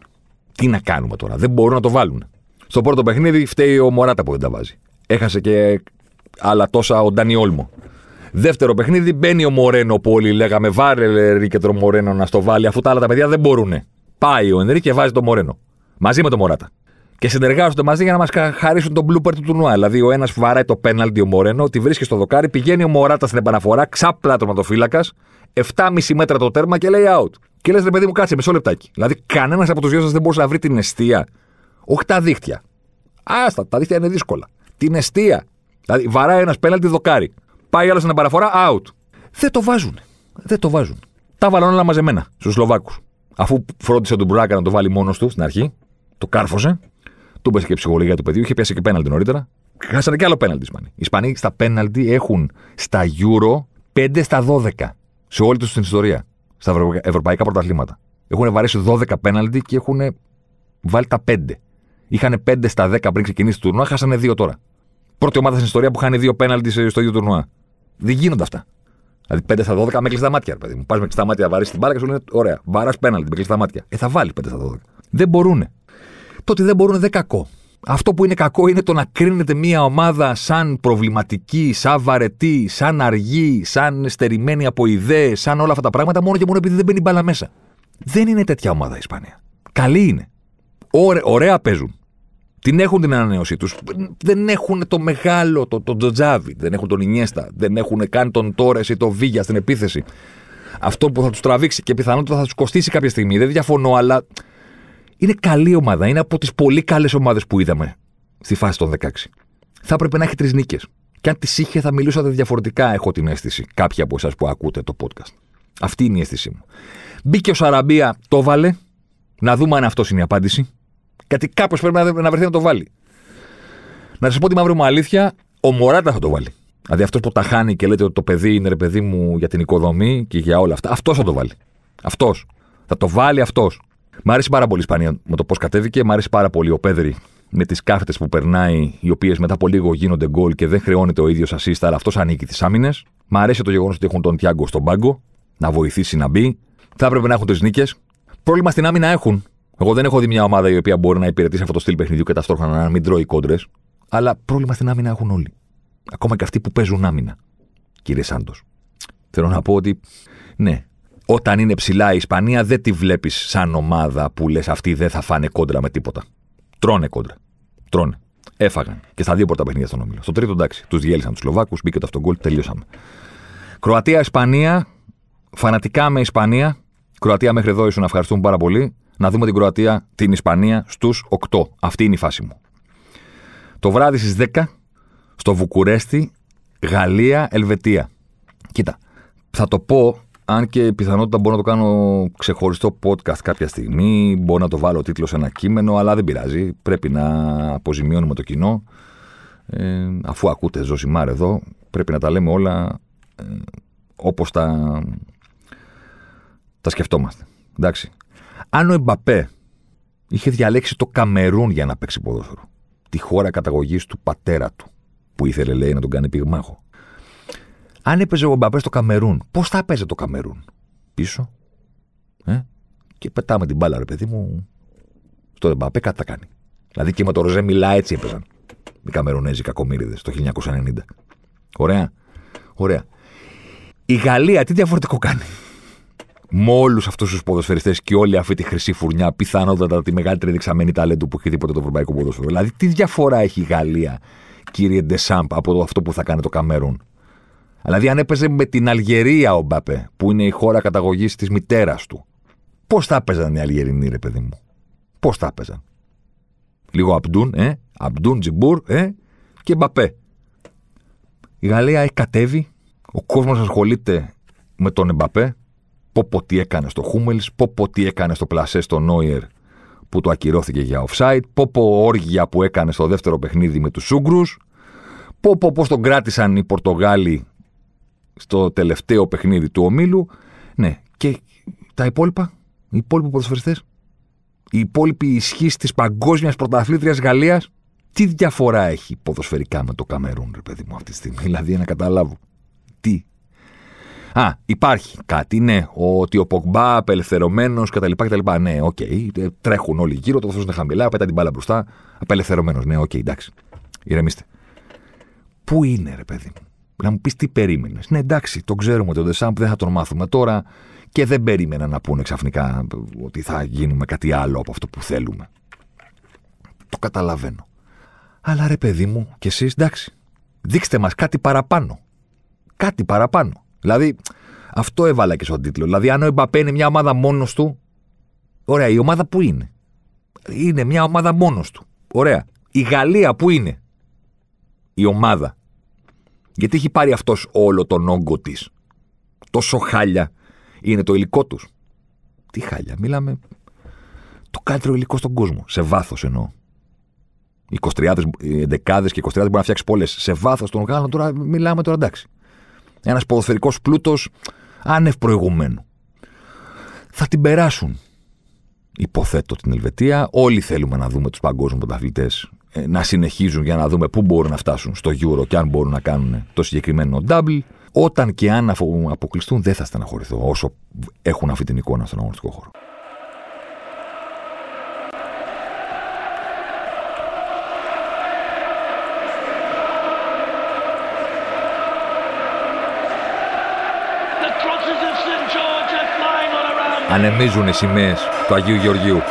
Τι να κάνουμε τώρα. Δεν μπορούν να το βάλουν. Στο πρώτο παιχνίδι φταίει ο Μωράτα που δεν τα βάζει. Έχασε και άλλα τόσα ο Ντάνι Όλμο. Δεύτερο παιχνίδι μπαίνει ο Μορένο που όλοι λέγαμε βάλε Ρίκε το Μορένο να στο βάλει αφού τα άλλα τα παιδιά δεν μπορούν. Πάει ο Ενρή και βάζει το Μορένο. Μαζί με τον Μωράτα. Και συνεργάζονται μαζί για να μας χαρίσουν τον blooper του τουρνουά. Δηλαδή ο ένας βαράει το πέναλτι ο Μορένο, τη βρίσκει στο δοκάρι, πηγαίνει ο Μωράτα στην επαναφορά, ξάπλα τερματοφύλακας, 7,5 μέτρα το τέρμα και λέει out. Και λες ρε παιδί μου, κάτσε μισό λεπτάκι. Δηλαδή κανένας από τους δυο σας δεν μπορούσε να βρει την αιστεία. Όχι τα δίχτυα. Άστα, τα δίχτυα είναι δύσκολα. Την αιστεία. Δηλαδή βαράει ένας πέναλτι δοκάρι. Πάει άλλος στην επαναφορά, out. Δεν το βάζουν. Δεν το βάζουν. Τα βάλαν όλα μαζεμένα στους Σλοβάκους. Αφού φρόντισε τον Μπράκα να το βάλει μόνος του στην αρχή, το κάρφωσε, του πέσε και η ψυχολογία του παιδιού, είχε πέσει και πέναλτι νωρίτερα. Χάσανε και άλλο πέναλτι οι Ισπανοί. Οι Ισπανοί στα πέναλτι έχουν στα Euro 5 στα 12 σε όλη τους την ιστορία. Στα ευρωπαϊκά πρωταθλήματα. Έχουν βαρέσει 12 πέναλτι και έχουν βάλει τα 5. Είχαν 5 στα 10 πριν ξεκινήσει το τουρνουά, χάσανε 2 τώρα. Πρώτη ομάδα στην ιστορία που χάνει 2 πέναλτις στο ίδιο τουρνουά. Δεν γίνονται αυτά. Δηλαδή 5 στα 12 με κλειστά μάτια, παιδί μου. Πας με κλειστά μάτια, βαρέσει την μπάλα και σου λένε: Ωραία, βαράς πέναλτι με κλειστά μάτια. Ε, θα βάλει 5 στα 12. Δεν μπορούν. Το ότι δεν μπορούν δεν κακό. Αυτό που είναι κακό είναι το να κρίνεται μια ομάδα σαν προβληματική, σαν βαρετή, σαν αργή, σαν στερημένη από ιδέες, σαν όλα αυτά τα πράγματα μόνο και μόνο επειδή δεν μπαίνει μπάλα μέσα. Δεν είναι τέτοια ομάδα η Ισπανία. Καλή είναι. Ωραία, ωραία παίζουν. Την έχουν την ανανέωσή τους. Δεν έχουν το μεγάλο, το, το Τζοτζάβι. Δεν έχουν τον Ινιέστα. Δεν έχουν καν τον Τόρες ή τον Βίγια στην επίθεση. Αυτό που θα τους τραβήξει και πιθανότατα θα τους κοστίσει κάποια στιγμή. Δεν διαφωνώ, αλλά είναι καλή ομάδα. Είναι από τις πολύ καλές ομάδες που είδαμε στη φάση των 16. Θα έπρεπε να έχει τρεις νίκες. Και αν τις είχε, θα μιλούσατε διαφορετικά, έχω την αίσθηση. Κάποιοι από εσάς που ακούτε το podcast. Αυτή είναι η αίσθησή μου. Μπήκε ο Σαραμπία, το βάλε. Να δούμε αν αυτός είναι η απάντηση. Γιατί κάπως πρέπει να βρεθεί να το βάλει. Να σας πω τη μαύρη μου αλήθεια, ο Μωράτα θα το βάλει. Δηλαδή αυτός που τα χάνει και λέτε ότι το παιδί είναι ρε παιδί μου για την οικοδομή και για όλα αυτά. Αυτός θα το βάλει. Αυτός. Θα το βάλει αυτός. Μ' αρέσει πάρα πολύ η Ισπανία με το πώς κατέβηκε. Μ' αρέσει πάρα πολύ ο Πέδρη με τις κάθετες που περνάει, οι οποίες μετά από λίγο γίνονται γκολ και δεν χρεώνεται ο ίδιος assist, αλλά αυτός ανήκει τις άμυνες. Μ' αρέσει το γεγονός ότι έχουν τον Τιάγκο στον πάγκο να βοηθήσει να μπει. Θα έπρεπε να έχουν τρεις νίκες. Πρόβλημα στην άμυνα έχουν. Εγώ δεν έχω δει μια ομάδα η οποία μπορεί να υπηρετήσει αυτό το στυλ παιχνιδιού και ταυτόχρονα να μην τρώει κόντρες. Αλλά πρόβλημα στην άμυνα έχουν όλοι. Ακόμα και αυτοί που παίζουν άμυνα. Κύριε Σάντος. Θέλω να πω ότι ναι, όταν είναι ψηλά η Ισπανία δεν τη βλέπεις σαν ομάδα που λες αυτοί δεν θα φάνε κόντρα με τίποτα. Τρώνε κόντρα. Τρώνε. Έφαγαν. Και στα δύο πρώτα παιχνίδια στον όμιλο. Στο τρίτο εντάξει. Τους διέλυσαν τους Σλοβάκους, μπήκε το αυτογκολ, τελείωσαμε. Κροατία-Ισπανία. Φανατικά με Ισπανία. Κροατία μέχρι εδώ ήσουν να ευχαριστούμε πάρα πολύ. Να δούμε την Κροατία, την Ισπανία στους 8. Αυτή είναι η φάση μου. Το βράδυ στις 10 στο Βουκουρέστι, Γαλλία, Ελβετία. Κοίτα, θα το πω αν και πιθανότητα μπορώ να το κάνω ξεχωριστό podcast κάποια στιγμή, μπορώ να το βάλω τίτλο σε ένα κείμενο, αλλά δεν πειράζει. Πρέπει να αποζημιώνουμε το κοινό. Ε, αφού ακούτε Ζωσιμάρ εδώ, πρέπει να τα λέμε όλα ε, όπως τα, τα σκεφτόμαστε. Εντάξει. Αν ο Εμπαπέ είχε διαλέξει το Καμερούν για να παίξει ποδόσφαιρο, τη χώρα καταγωγής του πατέρα του, που ήθελε λέει να τον κάνει πυγμάχο, αν έπαιζε ο Μπαπέ στο Καμερούν, πώς θα έπαιζε το Καμερούν; Πίσω. Ε; Και πετάμε την μπάλα, ρε παιδί μου. Στο Μπαπέ κάτι θα κάνει. Δηλαδή και με το Ροζέ Μιλά έτσι έπαιζαν. Οι Καμερουνέζοι κακομίριδε το 1990. Ωραία. Ωραία. Η Γαλλία τι διαφορετικό κάνει; Με όλους αυτούς τους ποδοσφαιριστές και όλη αυτή τη χρυσή φουρνιά, πιθανότατα τη μεγαλύτερη δεξαμένη ταλέντου που έχει τίποτα το ευρωπαϊκό ποδόσφαιρο. Δηλαδή, τι διαφορά έχει η Γαλλία, κύριε Ντεσάμπ, από αυτό που θα κάνει το Καμερούν; Δηλαδή, αν έπαιζε με την Αλγερία ο Μπαπέ, που είναι η χώρα καταγωγής της μητέρας του, πώς θα έπαιζαν οι Αλγερινοί, ρε παιδί μου; Πώς θα έπαιζαν; Λίγο Αμπντούν, ε, Αμπντούν, Τζιμπούρ, ε, και Εμπαπέ. Η Γαλλία έχει κατέβει, ο κόσμος ασχολείται με τον Εμπαπέ. Πω πω τι έκανε στο Χούμελς, πω πω τι έκανε στο πλασέ στο Νόιερ που το ακυρώθηκε για offside, πω πω όργια που έκανε στο δεύτερο παιχνίδι με τους Ούγγρους, πω πω πώς τον κράτησαν οι Πορτογάλοι στο τελευταίο παιχνίδι του ομίλου. Ναι, και τα υπόλοιπα, οι υπόλοιποι ποδοσφαιριστές, η υπόλοιπη ισχύς της παγκόσμιας πρωταθλήτριας Γαλλίας, τι διαφορά έχει ποδοσφαιρικά με το Καμερούν, ρε παιδί μου, αυτή τη στιγμή; Δηλαδή, να καταλάβω. Τι. Α, υπάρχει κάτι, ναι, ότι ο Πογμπά απελευθερωμένος κτλ. κτλ. Ναι, οκ, okay, τρέχουν όλοι γύρω, το είναι χαμηλά, πετά την μπάλα μπροστά. Απελευθερωμένος, ναι, οκ, okay, εντάξει. Ηρεμήστε. Πού είναι, ρε παιδί μου να μου πεις τι περίμενες. Ναι, εντάξει, το ξέρουμε ότι ο Ντεσάμπ δεν θα τον μάθουμε τώρα και δεν περίμενα να πούνε ξαφνικά ότι θα γίνουμε κάτι άλλο από αυτό που θέλουμε. Το καταλαβαίνω. Αλλά ρε παιδί μου, κι εσείς εντάξει, δείξτε μας κάτι παραπάνω. Κάτι παραπάνω. Δηλαδή, αυτό έβαλα και στον τίτλο. Δηλαδή, αν ο Εμπαπέ είναι μια ομάδα μόνος του, ωραία, η ομάδα που είναι; Είναι μια ομάδα μόνος του. Ωραία. Η Γαλλία που είναι; Η ομάδα γιατί έχει πάρει αυτός όλο τον όγκο της. Τόσο χάλια είναι το υλικό τους. Τι χάλια. Μιλάμε το καλύτερο υλικό στον κόσμο. Σε βάθος εννοώ. 23 δεκάδες και 23 μπορεί να φτιάξει πόλε σε βάθος των Γάλλων. Τώρα μιλάμε τώρα εντάξει. Ένας ποδοσφαιρικός πλούτος άνευ προηγουμένου. Θα την περάσουν. Υποθέτω την Ελβετία. Όλοι θέλουμε να δούμε τους παγκόσμιους πρωταθλητές ε, να συνεχίζουν για να δούμε πού μπορούν να φτάσουν στο Euro και αν μπορούν να κάνουν το συγκεκριμένο double. Όταν και αν αποκλειστούν, δεν θα στεναχωρηθώ όσο έχουν αυτή την εικόνα στον αγωνιστικό χώρο. Ανεμίζουν οι σημαίες του Αγίου Γεωργίου.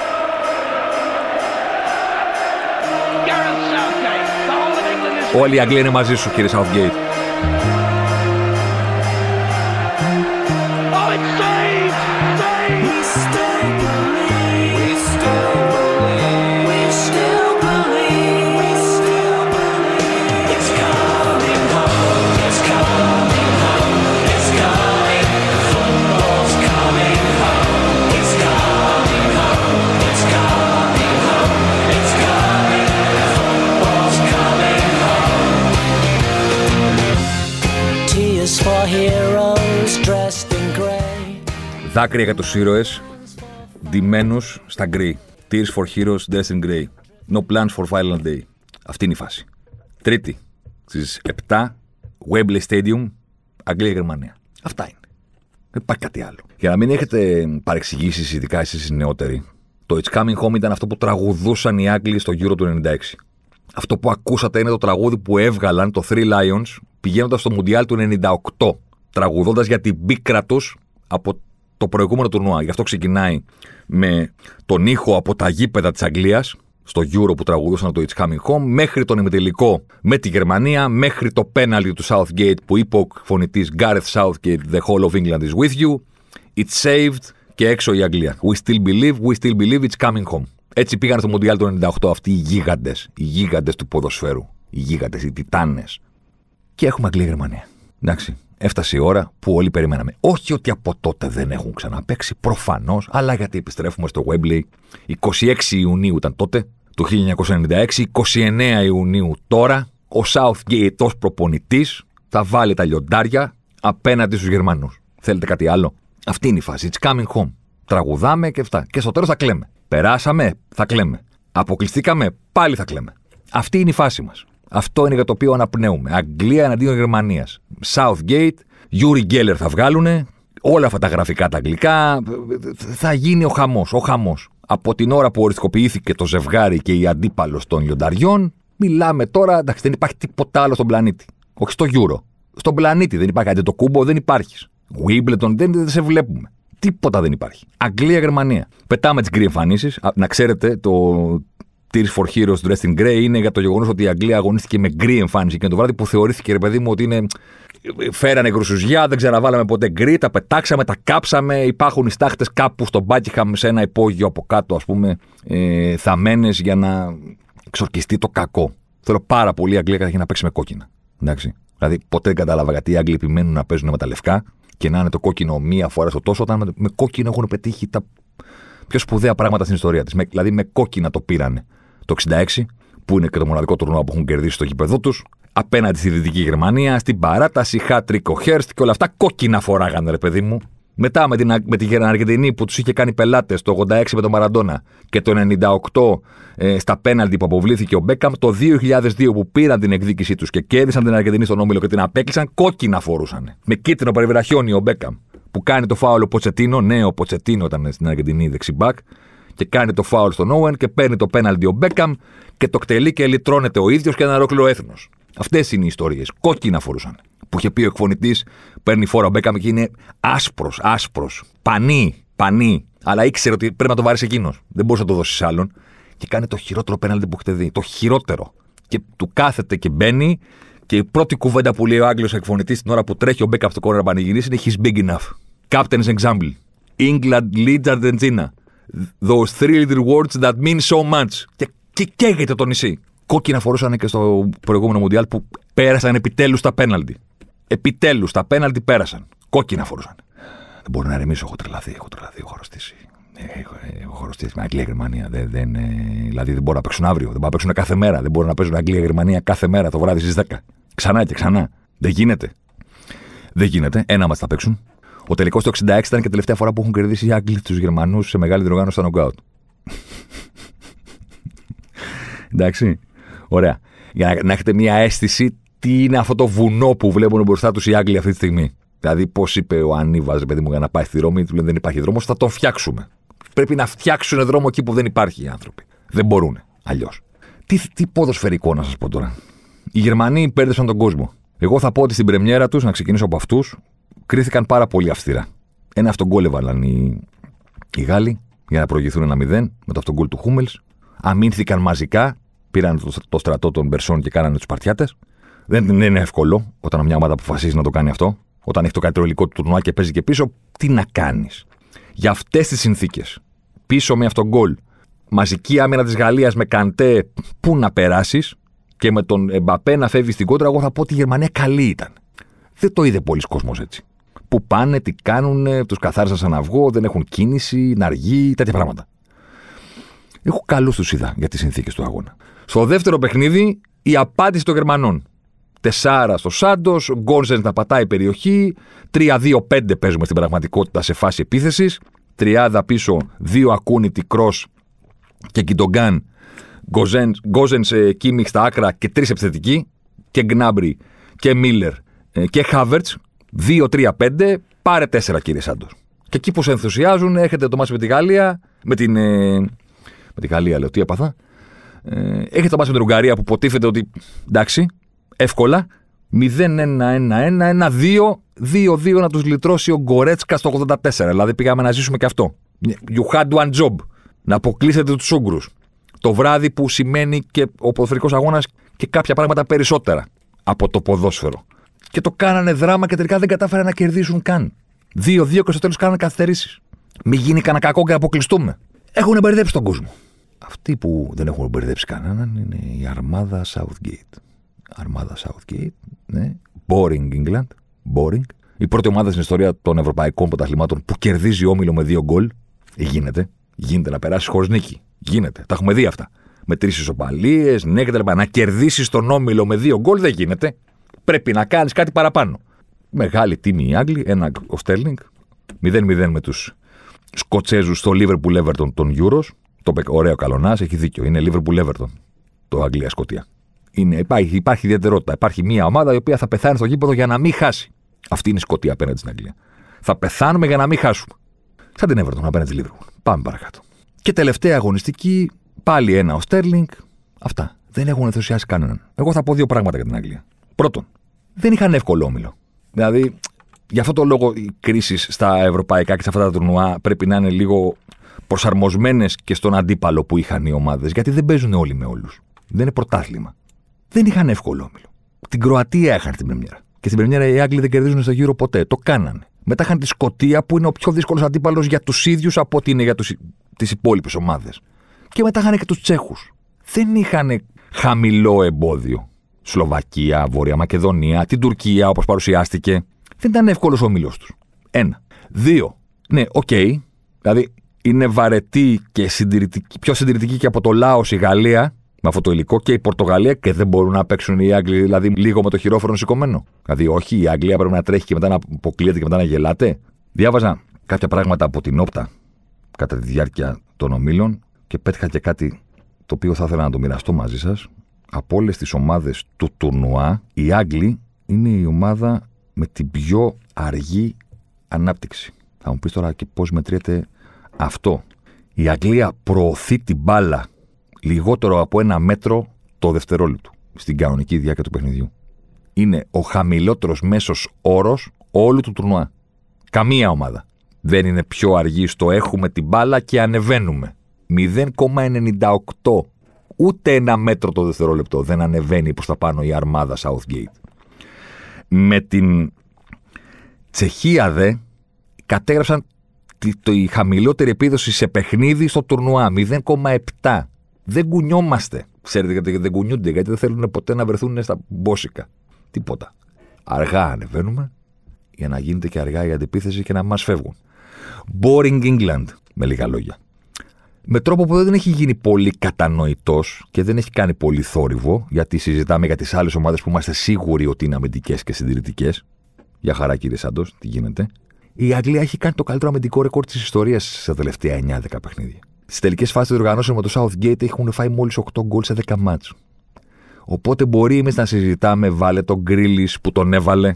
Όλοι οι Αγγλοί είναι μαζί σου, κύριε Southgate. Δάκρυα για τους ήρωες, ντυμένους στα γκρι. Tears for heroes dressed in grey. No plans for violent day. Αυτή είναι η φάση. Τρίτη, στις 7, Wembley Stadium, Αγγλία-Γερμανία. Αυτά είναι. Δεν υπάρχει κάτι άλλο. Για να μην έχετε παρεξηγήσεις, ειδικά εσείς οι νεότεροι, το It's Coming Home ήταν αυτό που τραγουδούσαν οι Άγγλοι στο Euro του 96. Αυτό που ακούσατε είναι το τραγούδι που έβγαλαν το Three Lions πηγαίνοντας στο Μουντιάλ του 98. Τραγουδώντας για την πίκρα τους από το προηγούμενο τουρνουά. Γι' αυτό ξεκινάει με τον ήχο από τα γήπεδα της Αγγλίας, στο Euro που τραγουδούσαν το It's Coming Home, μέχρι τον ημιτελικό με τη Γερμανία, μέχρι το πέναλτι του Southgate που είπε ο φωνητής Gareth Southgate, The whole of England is with you. It's saved και έξω η Αγγλία. We still believe, we still believe it's coming home. Έτσι πήγαν στο Μοντιάλ του 98 αυτοί οι γίγαντες, οι γίγαντες του ποδοσφαίρου. Οι γίγαντες, οι τιτάνες. Και έχουμε Αγγλία-Γερμανία. Εντάξει έφτασε η ώρα που όλοι περιμέναμε. Όχι ότι από τότε δεν έχουν ξαναπέξει, προφανώς, αλλά γιατί επιστρέφουμε στο Wembley. 26 Ιουνίου ήταν τότε, το 1996, 29 Ιουνίου τώρα, ο Southgate ως προπονητής θα βάλει τα λιοντάρια απέναντι στους Γερμανούς. Θέλετε κάτι άλλο; Αυτή είναι η φάση. It's coming home. Τραγουδάμε και αυτά. Και στο τέλος θα κλαίμε. Περάσαμε, θα κλαίμε. Αποκλειστήκαμε, πάλι θα κλαίμε. Αυτή είναι η φάση μας. Αυτό είναι για το οποίο αναπνέουμε. Αγγλία εναντίον Γερμανίας. Southgate, Yuri Geller θα βγάλουν. Όλα αυτά τα γραφικά τα αγγλικά. Θα γίνει ο χαμός. Ο χαμός. Από την ώρα που οριστικοποιήθηκε το ζευγάρι και η αντίπαλος των λιονταριών, μιλάμε τώρα. Εντάξει, δεν υπάρχει τίποτα άλλο στον πλανήτη. Όχι στο Euro. Στον πλανήτη δεν υπάρχει. το κούμπο δεν υπάρχεις. Wimbledon δεν, δεν σε βλέπουμε. Τίποτα δεν υπάρχει. Αγγλία-Γερμανία. Πετάμε τις γκρι εμφανίσεις. Να ξέρετε, το Tears for Heroes Dressed in Grey είναι για το γεγονός ότι η Αγγλία αγωνίστηκε με γκρι εμφάνιση και το βράδυ που θεωρήθηκε, ρε παιδί μου, ότι είναι. Φέρανε γρουσουζιά, δεν ξαναβάλαμε ποτέ γκρι, τα πετάξαμε, τα κάψαμε. Υπάρχουν οι στάχτες κάπου στο Μπάκιγχαμ σε ένα υπόγειο από κάτω, ας πούμε, ε, θαμμένες για να ξορκιστεί το κακό. Θέλω πάρα πολύ η Αγγλία καταρχήν να παίξει με κόκκινα. Εντάξει. Δηλαδή, ποτέ δεν κατάλαβα γιατί οι Άγγλοι επιμένουν να παίζουν με τα λευκά και να είναι το κόκκινο μία φορά στο τόσο, όταν με κόκκινο έχουν πετύχει τα πιο σπουδαία πράγματα στην ιστορία της. Δηλαδή, με κόκκινα το πήρανε το 66, που είναι και το μοναδικό τουρνουά που έχουν κερδίσει στο γήπεδο τους, απέναντι στη Δυτική Γερμανία, στην παράταση, Χάτρικο Χέρστ και όλα αυτά κόκκινα φοράγανε, ρε παιδί μου. Μετά με την, με την Αργεντινή που τους είχε κάνει πελάτες το 86 με τον Μαραντόνα και το 98 ε, στα πέναλτι που αποβλήθηκε ο Μπέκαμ, το 2002 που πήραν την εκδίκησή τους και κέρδισαν την Αργεντινή στον όμιλο και την απέκλεισαν, κόκκινα φορούσαν. Με κίτρινο περιβραχιόνι ο Μπέκαμ που κάνει το φάουλο Ποτσετίνο, νέο Ποτσετίνο ήταν στην Αργεντινή δεξιμπάκ, και κάνει το φάουλ στον Όουεν και παίρνει το πέναλτι ο Μπέκαμ και το κτελεί και λυτρώνεται ο ίδιος και ένα ολόκληρο έθνος. Αυτές είναι οι ιστορίες. Κόκκινα φορούσαν. Που είχε πει ο εκφωνητής, παίρνει φόρα ο Μπέκαμ και είναι άσπρος, άσπρος. Πανί, πανί. Αλλά ήξερε ότι πρέπει να το βάλει εκείνος. Δεν μπορούσε να το δώσεις άλλον. Και κάνει το χειρότερο πέναλτι που έχετε δει. Το χειρότερο. Και του κάθεται και μπαίνει. Και η πρώτη κουβέντα που λέει ο Άγγλος εκφωνητής την ώρα που τρέχει ο Μπέκαμ στο κόρνερ να πανηγυρίσει είναι He's big enough. Captain's example. England leads Argentina. Those three little words that mean so much. Και, και καίγεται το νησί. Κόκκινα φορούσαν και στο προηγούμενο Μουντιάλ που πέρασαν επιτέλους τα πέναλτι. Επιτέλους τα πέναλτι πέρασαν. Κόκκινα φορούσαν. Δεν μπορεί να ρεμίσω, έχω τρελαθεί, έχω τρελαθεί, έχω αρρωστήσει. Έχω, έχω χρωστήσει με Αγγλία Γερμανία. Δεν, δεν, ε, δηλαδή δεν μπορούν να παίξουν αύριο. Δεν μπορούν να παίξουν κάθε μέρα. Δεν μπορούν να παίζουν Αγγλία Γερμανία κάθε μέρα το βράδυ στις 10. Ξανά και ξανά. Δεν γίνεται. Δεν γίνεται. Ένα μα θα παίξουν. Ο τελικός το 66 ήταν και τελευταία φορά που έχουν κερδίσει οι Άγγλοι τους Γερμανούς σε μεγάλη διοργάνωση στα νοκάουτ. Εντάξει. Ωραία. Για να, να έχετε μια αίσθηση τι είναι αυτό το βουνό που βλέπουν μπροστά τους οι Άγγλοι αυτή τη στιγμή; Δηλαδή, πώς είπε ο Ανίβα, παιδί μου, για να πάει στη Ρώμη, του λένε δεν υπάρχει δρόμος, θα τον φτιάξουμε. Πρέπει να φτιάξουν δρόμο εκεί που δεν υπάρχει οι άνθρωποι. Δεν μπορούν αλλιώς. Τι, τι ποδοσφαιρικό να σας πω τώρα. Οι Γερμανοί πέρδεσαν τον κόσμο. Εγώ θα πω ότι στην πρεμιέρα τους, να ξεκινήσω από αυτούς, κρίθηκαν πάρα πολύ αυστηρά. Ένα αυτόν έβαλαν οι, οι Γάλλοι για να προηγηθούν ένα 0 με το αυτόν του Χούμελς. Αμήνθηκαν μαζικά, πήραν το, το στρατό των Μπερσών και κάνανε τους Παρτιάτες. Δεν είναι εύκολο όταν μια ομάδα αποφασίζει να το κάνει αυτό. Όταν έχει το καλύτερο υλικό του τουρνουά και παίζει και πίσω, τι να κάνεις. Για αυτές τις συνθήκες, πίσω με αυτόν γκολ, μαζική άμυνα της Γαλλίας με καντέ, πού να περάσεις και με τον Εμπαπέ να φεύγεις στην κόντρα, εγώ θα πω ότι η Γερμανία καλή ήταν. Δεν το είδε πολλοί κόσμος έτσι. Που πάνε, τι κάνουν, τους καθάρισαν σαν αυγό, δεν έχουν κίνηση, ναργή, τέτοια πράγματα. Έχω καλούς τους είδα για τις συνθήκες του αγώνα. Στο δεύτερο παιχνίδι, η απάντηση των Γερμανών. Τεσάρα στο Σάντος, Γκόνζεν να πατάει περιοχή, 3-2-5 παίζουμε στην πραγματικότητα σε φάση επίθεσης. Τριάδα πίσω, δύο ακούνητοι κρός και Κιντογκάν, Γκόζενς σε Κίμιχ στα άκρα και τρεις επιθετικοί. Και Γκνάμπρι και Μίλλερ ε, και Χάβερτς. 2-3-5, πάρε 4 κύριε Σάντος. Και εκεί που σε ενθουσιάζουν, έχετε το μάτι με τη Γαλλία, με την. Ε, με τη Γαλλία λέω, τι έπαθα. Ε, έχετε το μάτι με την Ουγγαρία που ποτίθεται ότι εντάξει, εύκολα. 0-1-1-1-1-2, 2-2 να τους λυτρώσει ο Γκορέτσκα στο 84. Δηλαδή πήγαμε να ζήσουμε και αυτό. You had one job. Να αποκλείσετε τους Ούγγρους. Το βράδυ που σημαίνει και ο ποδοσφαιρικός αγώνας και κάποια πράγματα περισσότερα από το ποδόσφαιρο. Και το κάνανε δράμα και τελικά δεν κατάφεραν να κερδίσουν καν. 2-2 και στο τέλος κάνανε καθυστερήσεις. Μην γίνει κανένα κακό και αποκλειστούμε. Έχουν μπερδέψει τον κόσμο. Αυτοί που δεν έχουν μπερδέψει κανέναν είναι η αρμάδα Southgate αρμάδα Southgate. Ναι. Boring England. Boring. Η πρώτη ομάδα στην ιστορία των ευρωπαϊκών πρωταθλημάτων που κερδίζει όμιλο με δύο γκολ. Γίνεται. Γίνεται να περάσει χωρίς νίκη. Γίνεται. Τα έχουμε δει αυτά. Με τρεις ισοπαλίες, ναι κτλ. Να κερδίσεις τον όμιλο με δύο γκολ δεν γίνεται. Πρέπει να κάνεις κάτι παραπάνω. Μεγάλη τιμή οι Άγγλοι. Ένα ο Στέρλινγκ. 0-0 με τους Σκοτσέζους στο Liverpool Everton των Euros. Το ωραίο καλονάς, έχει δίκιο. Είναι Liverpool Everton. Το Αγγλία-Σκοτία. Είναι, υπάρχει, υπάρχει ιδιαιτερότητα. Υπάρχει μια ομάδα η οποία θα πεθάνει στο γήπεδο για να μην χάσει. Αυτή είναι η Σκοτία απέναντι στην Αγγλία. Θα πεθάνουμε για να μην χάσουμε. Σαν την Everton απέναντι στη Liverpool. Πάμε παρακάτω. Και τελευταία αγωνιστική, πάλι ένα ο Στέρλινγκ. Αυτά. Δεν έχουν ενθουσιάσει κανέναν. Εγώ θα πω δύο πράγματα για την Αγγλία. Πρώτον, δεν είχαν εύκολο όμιλο. Δηλαδή, γι' αυτό το λόγο οι κρίσεις στα ευρωπαϊκά και σε αυτά τα τουρνουά πρέπει να είναι λίγο προσαρμοσμένες και στον αντίπαλο που είχαν οι ομάδες. Γιατί δεν παίζουν όλοι με όλους. Δεν είναι πρωτάθλημα δεν είχαν εύκολο όμιλο. Την Κροατία είχαν την Πρεμιέρα. Και στην Πρεμιέρα οι Άγγλοι δεν κερδίζουν στο γύρο ποτέ. Το κάνανε. Μετά είχαν τη Σκωτία που είναι ο πιο δύσκολος αντίπαλος για τους ίδιους από ότι είναι για τις υπόλοιπες ομάδες. Και μετά είχαν και τους Τσέχους. Δεν είχαν χαμηλό εμπόδιο. Σλοβακία, Βόρεια Μακεδονία, την Τουρκία όπως παρουσιάστηκε. Δεν ήταν εύκολος ο όμιλός τους. Ένα. Δύο. Ναι, οκ. Okay. Δηλαδή είναι βαρετή και συντηρητική, πιο συντηρητική και από το Λάος η Γαλλία με αυτό το υλικό και η Πορτογαλία και δεν μπορούν να παίξουν οι Άγγλοι, δηλαδή λίγο με το χειρόφρενο σηκωμένο. Δηλαδή, όχι, η Αγγλία πρέπει να τρέχει και μετά να αποκλείεται και μετά να γελάτε. Διάβαζα κάποια πράγματα από την Opta κατά τη διάρκεια των ομίλων και πέτυχα και κάτι το οποίο θα ήθελα να το μοιραστώ μαζί σας. Από όλες τις ομάδες του τουρνουά, οι Άγγλοι είναι η ομάδα με την πιο αργή ανάπτυξη. Θα μου πεις τώρα και πώς μετριέται αυτό. Η Αγγλία προωθεί την μπάλα λιγότερο από ένα μέτρο το δευτερόλεπτο στην κανονική διάρκεια του παιχνιδιού. Είναι ο χαμηλότερος μέσος όρος όλου του τουρνουά. Καμία ομάδα δεν είναι πιο αργή στο έχουμε την μπάλα και ανεβαίνουμε. 0,98. Ούτε ένα μέτρο το δευτερόλεπτο δεν ανεβαίνει προς τα πάνω η αρμάδα Southgate. Με την Τσεχία δε κατέγραψαν τη, τη χαμηλότερη επίδοση σε παιχνίδι στο τουρνουά. 0,7 δεν κουνιόμαστε. Ξέρετε γιατί δεν κουνιούνται, γιατί δεν θέλουν ποτέ να βρεθούν στα μπόσικα. Τίποτα. Αργά ανεβαίνουμε για να γίνεται και αργά η αντιπίθεση και να μας φεύγουν. Boring England. Με λίγα λόγια. Με τρόπο που δεν έχει γίνει πολύ κατανοητός και δεν έχει κάνει πολύ θόρυβο, γιατί συζητάμε για τις άλλες ομάδες που είμαστε σίγουροι ότι είναι αμυντικές και συντηρητικές. Για χαρά, κύριε Σάντος, τι γίνεται. Η Αγγλία έχει κάνει το καλύτερο αμυντικό ρεκόρ της ιστορίας στα τελευταία 9-10 παιχνίδια. Στις τελικές φάσεις των οργανώσεων με το Southgate έχουν φάει μόλις 8 γκολ σε 10 μάτσου. Οπότε μπορεί εμείς να συζητάμε, βάλε τον Γκρίλις που τον έβαλε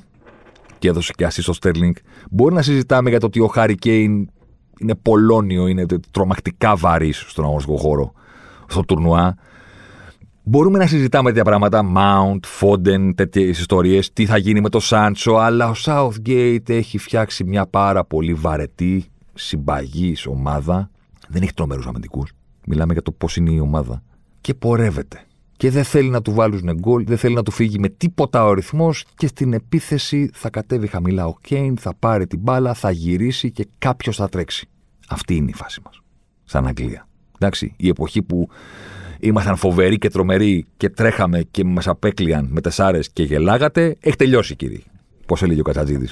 και έδωσε και ασύ στο Στέρλινγκ. Μπορεί να συζητάμε για το ότι ο Χάρι Κέιν είναι πολώνιο, είναι τρομακτικά βαρύς στον αγωνιστικό χώρο, στο τουρνουά. Μπορούμε να συζητάμε τέτοια πράγματα, Mount, Foden, τέτοιες ιστορίες, τι θα γίνει με το Σάντσο, αλλά ο Southgate έχει φτιάξει μια πάρα πολύ βαρετή, συμπαγής ομάδα. Δεν έχει τρομερούς αμυντικούς. Μιλάμε για το πώς είναι η ομάδα. Και πορεύεται και δεν θέλει να του βάλουν γκολ, δεν θέλει να του φύγει με τίποτα ο ρυθμός και στην επίθεση θα κατέβει χαμηλά ο Κέιν, θα πάρει την μπάλα, θα γυρίσει και κάποιος θα τρέξει. Αυτή είναι η φάση μας. Σαν Αγγλία. Εντάξει, η εποχή που ήμασταν φοβεροί και τρομεροί και τρέχαμε και μας απέκλειαν με τεσσάρες και γελάγατε, έχει τελειώσει, κύριε. Πώς έλεγε ο Κατσατζίδη.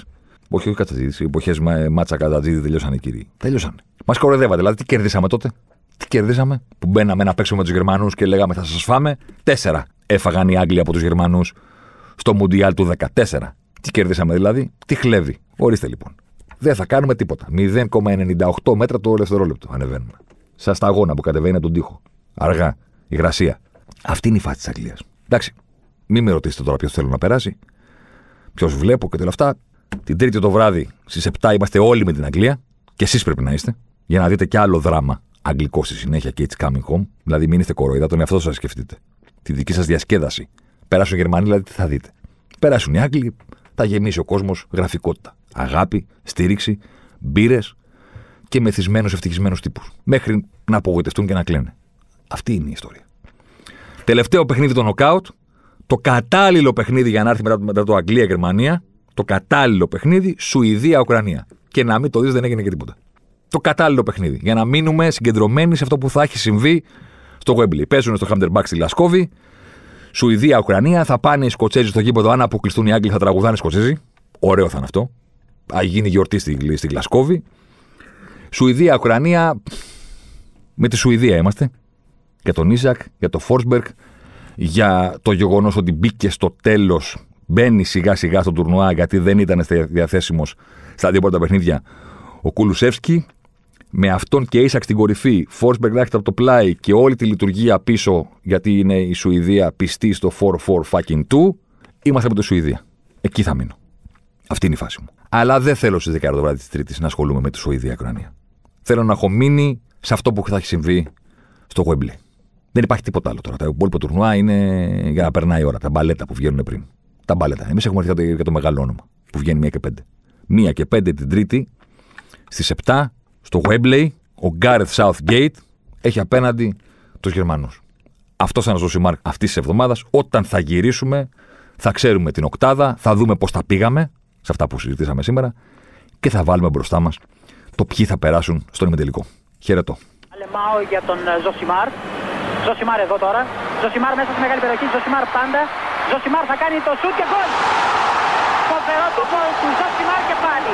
Όχι, ο Κατσατζίδη. Οι εποχές μάτσα Κατσατζίδη τελειώσαν, κύριε. Τελειώσαν. Μας κοροϊδεύατε, δηλαδή τι κερδίσαμε τότε; Τι κερδίσαμε, που μπαίναμε να παίξουμε με τους Γερμανούς και λέγαμε θα σας φάμε. Τέσσερα έφαγαν οι Άγγλοι από τους Γερμανούς στο Μουντιάλ του 14. Τι κερδίσαμε δηλαδή, τι χλέβει. Ορίστε λοιπόν. Δεν θα κάνουμε τίποτα. 0,98 μέτρα το δευτερόλεπτο ανεβαίνουμε. Σα τα αγώνα που κατεβαίνει από τον τοίχο. Αργά. Υγρασία. Αυτή είναι η φάση της Αγγλίας. Εντάξει. Μην με ρωτήσετε τώρα ποιος θέλω να περάσει. Ποιος βλέπω και όλα αυτά. Την Τρίτη το βράδυ στις 7 είμαστε όλοι με την Αγγλία. Και εσείς πρέπει να είστε. Για να δείτε κι άλλο δράμα αγγλικό στη συνέχεια και it's coming home. Δηλαδή, μην είστε κοροϊδά, τον εαυτό σας σκεφτείτε. Τη δική σας διασκέδαση. Περάσουν οι Γερμανοί, δηλαδή τι θα δείτε. Περάσουν οι Άγγλοι, θα γεμίσει ο κόσμος γραφικότητα. Αγάπη, στήριξη, μπύρες και μεθυσμένους ευτυχισμένους τύπους. Μέχρι να απογοητευτούν και να κλαίνε. Αυτή είναι η ιστορία. Τελευταίο παιχνίδι το νοκάουτ. Το κατάλληλο παιχνίδι για να έρθει μετά, μετά το Αγγλία-Γερμανία. Το κατάλληλο παιχνίδι Σουηδία-Ουκρανία. Και να μην το δεις, δεν έγινε και τίποτα το κατάλληλο παιχνίδι. Για να μείνουμε συγκεντρωμένοι σε αυτό που θα έχει συμβεί στο Wembley. Παίζουν στο Χάμτερμπακ στη Λασκόβη. Σουηδία, Ουκρανία. Θα πάνε οι Σκοτσέζοι στο γήπεδο. Αν αποκλειστούν οι Άγγλοι, θα τραγουδάνε οι Σκοτσέζοι. Ωραίο θα είναι αυτό. Α γίνει γιορτή στη, στη Γλασκόβη. Σουηδία, Ουκρανία. Με τη Σουηδία είμαστε. Για τον Ίσακ, για τον Φόρσμπεργκ. Για το γεγονός ότι μπήκε στο τέλος. Μπαίνει σιγά σιγά στο τουρνουά γιατί δεν ήταν διαθέσιμος στα δύο πρώτα παιχνίδια ο Κουλουσέφσκι με αυτόν και Ίσακ στην κορυφή, Φόρσμπεργκ να από το πλάι και όλη τη λειτουργία πίσω, γιατί είναι η Σουηδία πιστή στο 4-4 fucking 2, είμαστε από τη Σουηδία. Εκεί θα μείνω. Αυτή είναι η φάση μου. Αλλά δεν θέλω στις 10 το βράδυ της Τρίτης να ασχολούμαι με τη Σουηδία-Ουκρανία. Θέλω να έχω μείνει σε αυτό που θα έχει συμβεί στο Γουέμπλε. Δεν υπάρχει τίποτα άλλο τώρα. Τα υπόλοιπα τουρνουά είναι για να περνάει η ώρα. Τα μπαλέτα που βγαίνουν πριν. Τα μπαλέτα. Εμείς έχουμε έρθει για το μεγάλο όνομα που βγαίνει μία και πέντε. Μία και πέντε την Τρίτη Στις 7 στο Webley, ο Γκάρεθ Southgate έχει απέναντι τους Γερμανούς. Αυτό θα ο Μάρκ αυτής της εβδομάδας. Όταν θα γυρίσουμε, θα ξέρουμε την οκτάδα, θα δούμε πώς τα πήγαμε σε αυτά που συζητήσαμε σήμερα και θα βάλουμε μπροστά μας το ποιοι θα περάσουν στον ημιτελικό. Χαιρετώ. Αλεμάω για τον ε, Ζωσιμάρ. Ζωσιμάρ εδώ τώρα. Ζωσιμάρ μέσα στη μεγάλη περιοχή. Ζωσιμάρ πάντα. Ζωσιμάρ θα κάνει το σουτ και γκολ. Φοβερό το γκολ του Ζωσιμάρ και πάλι.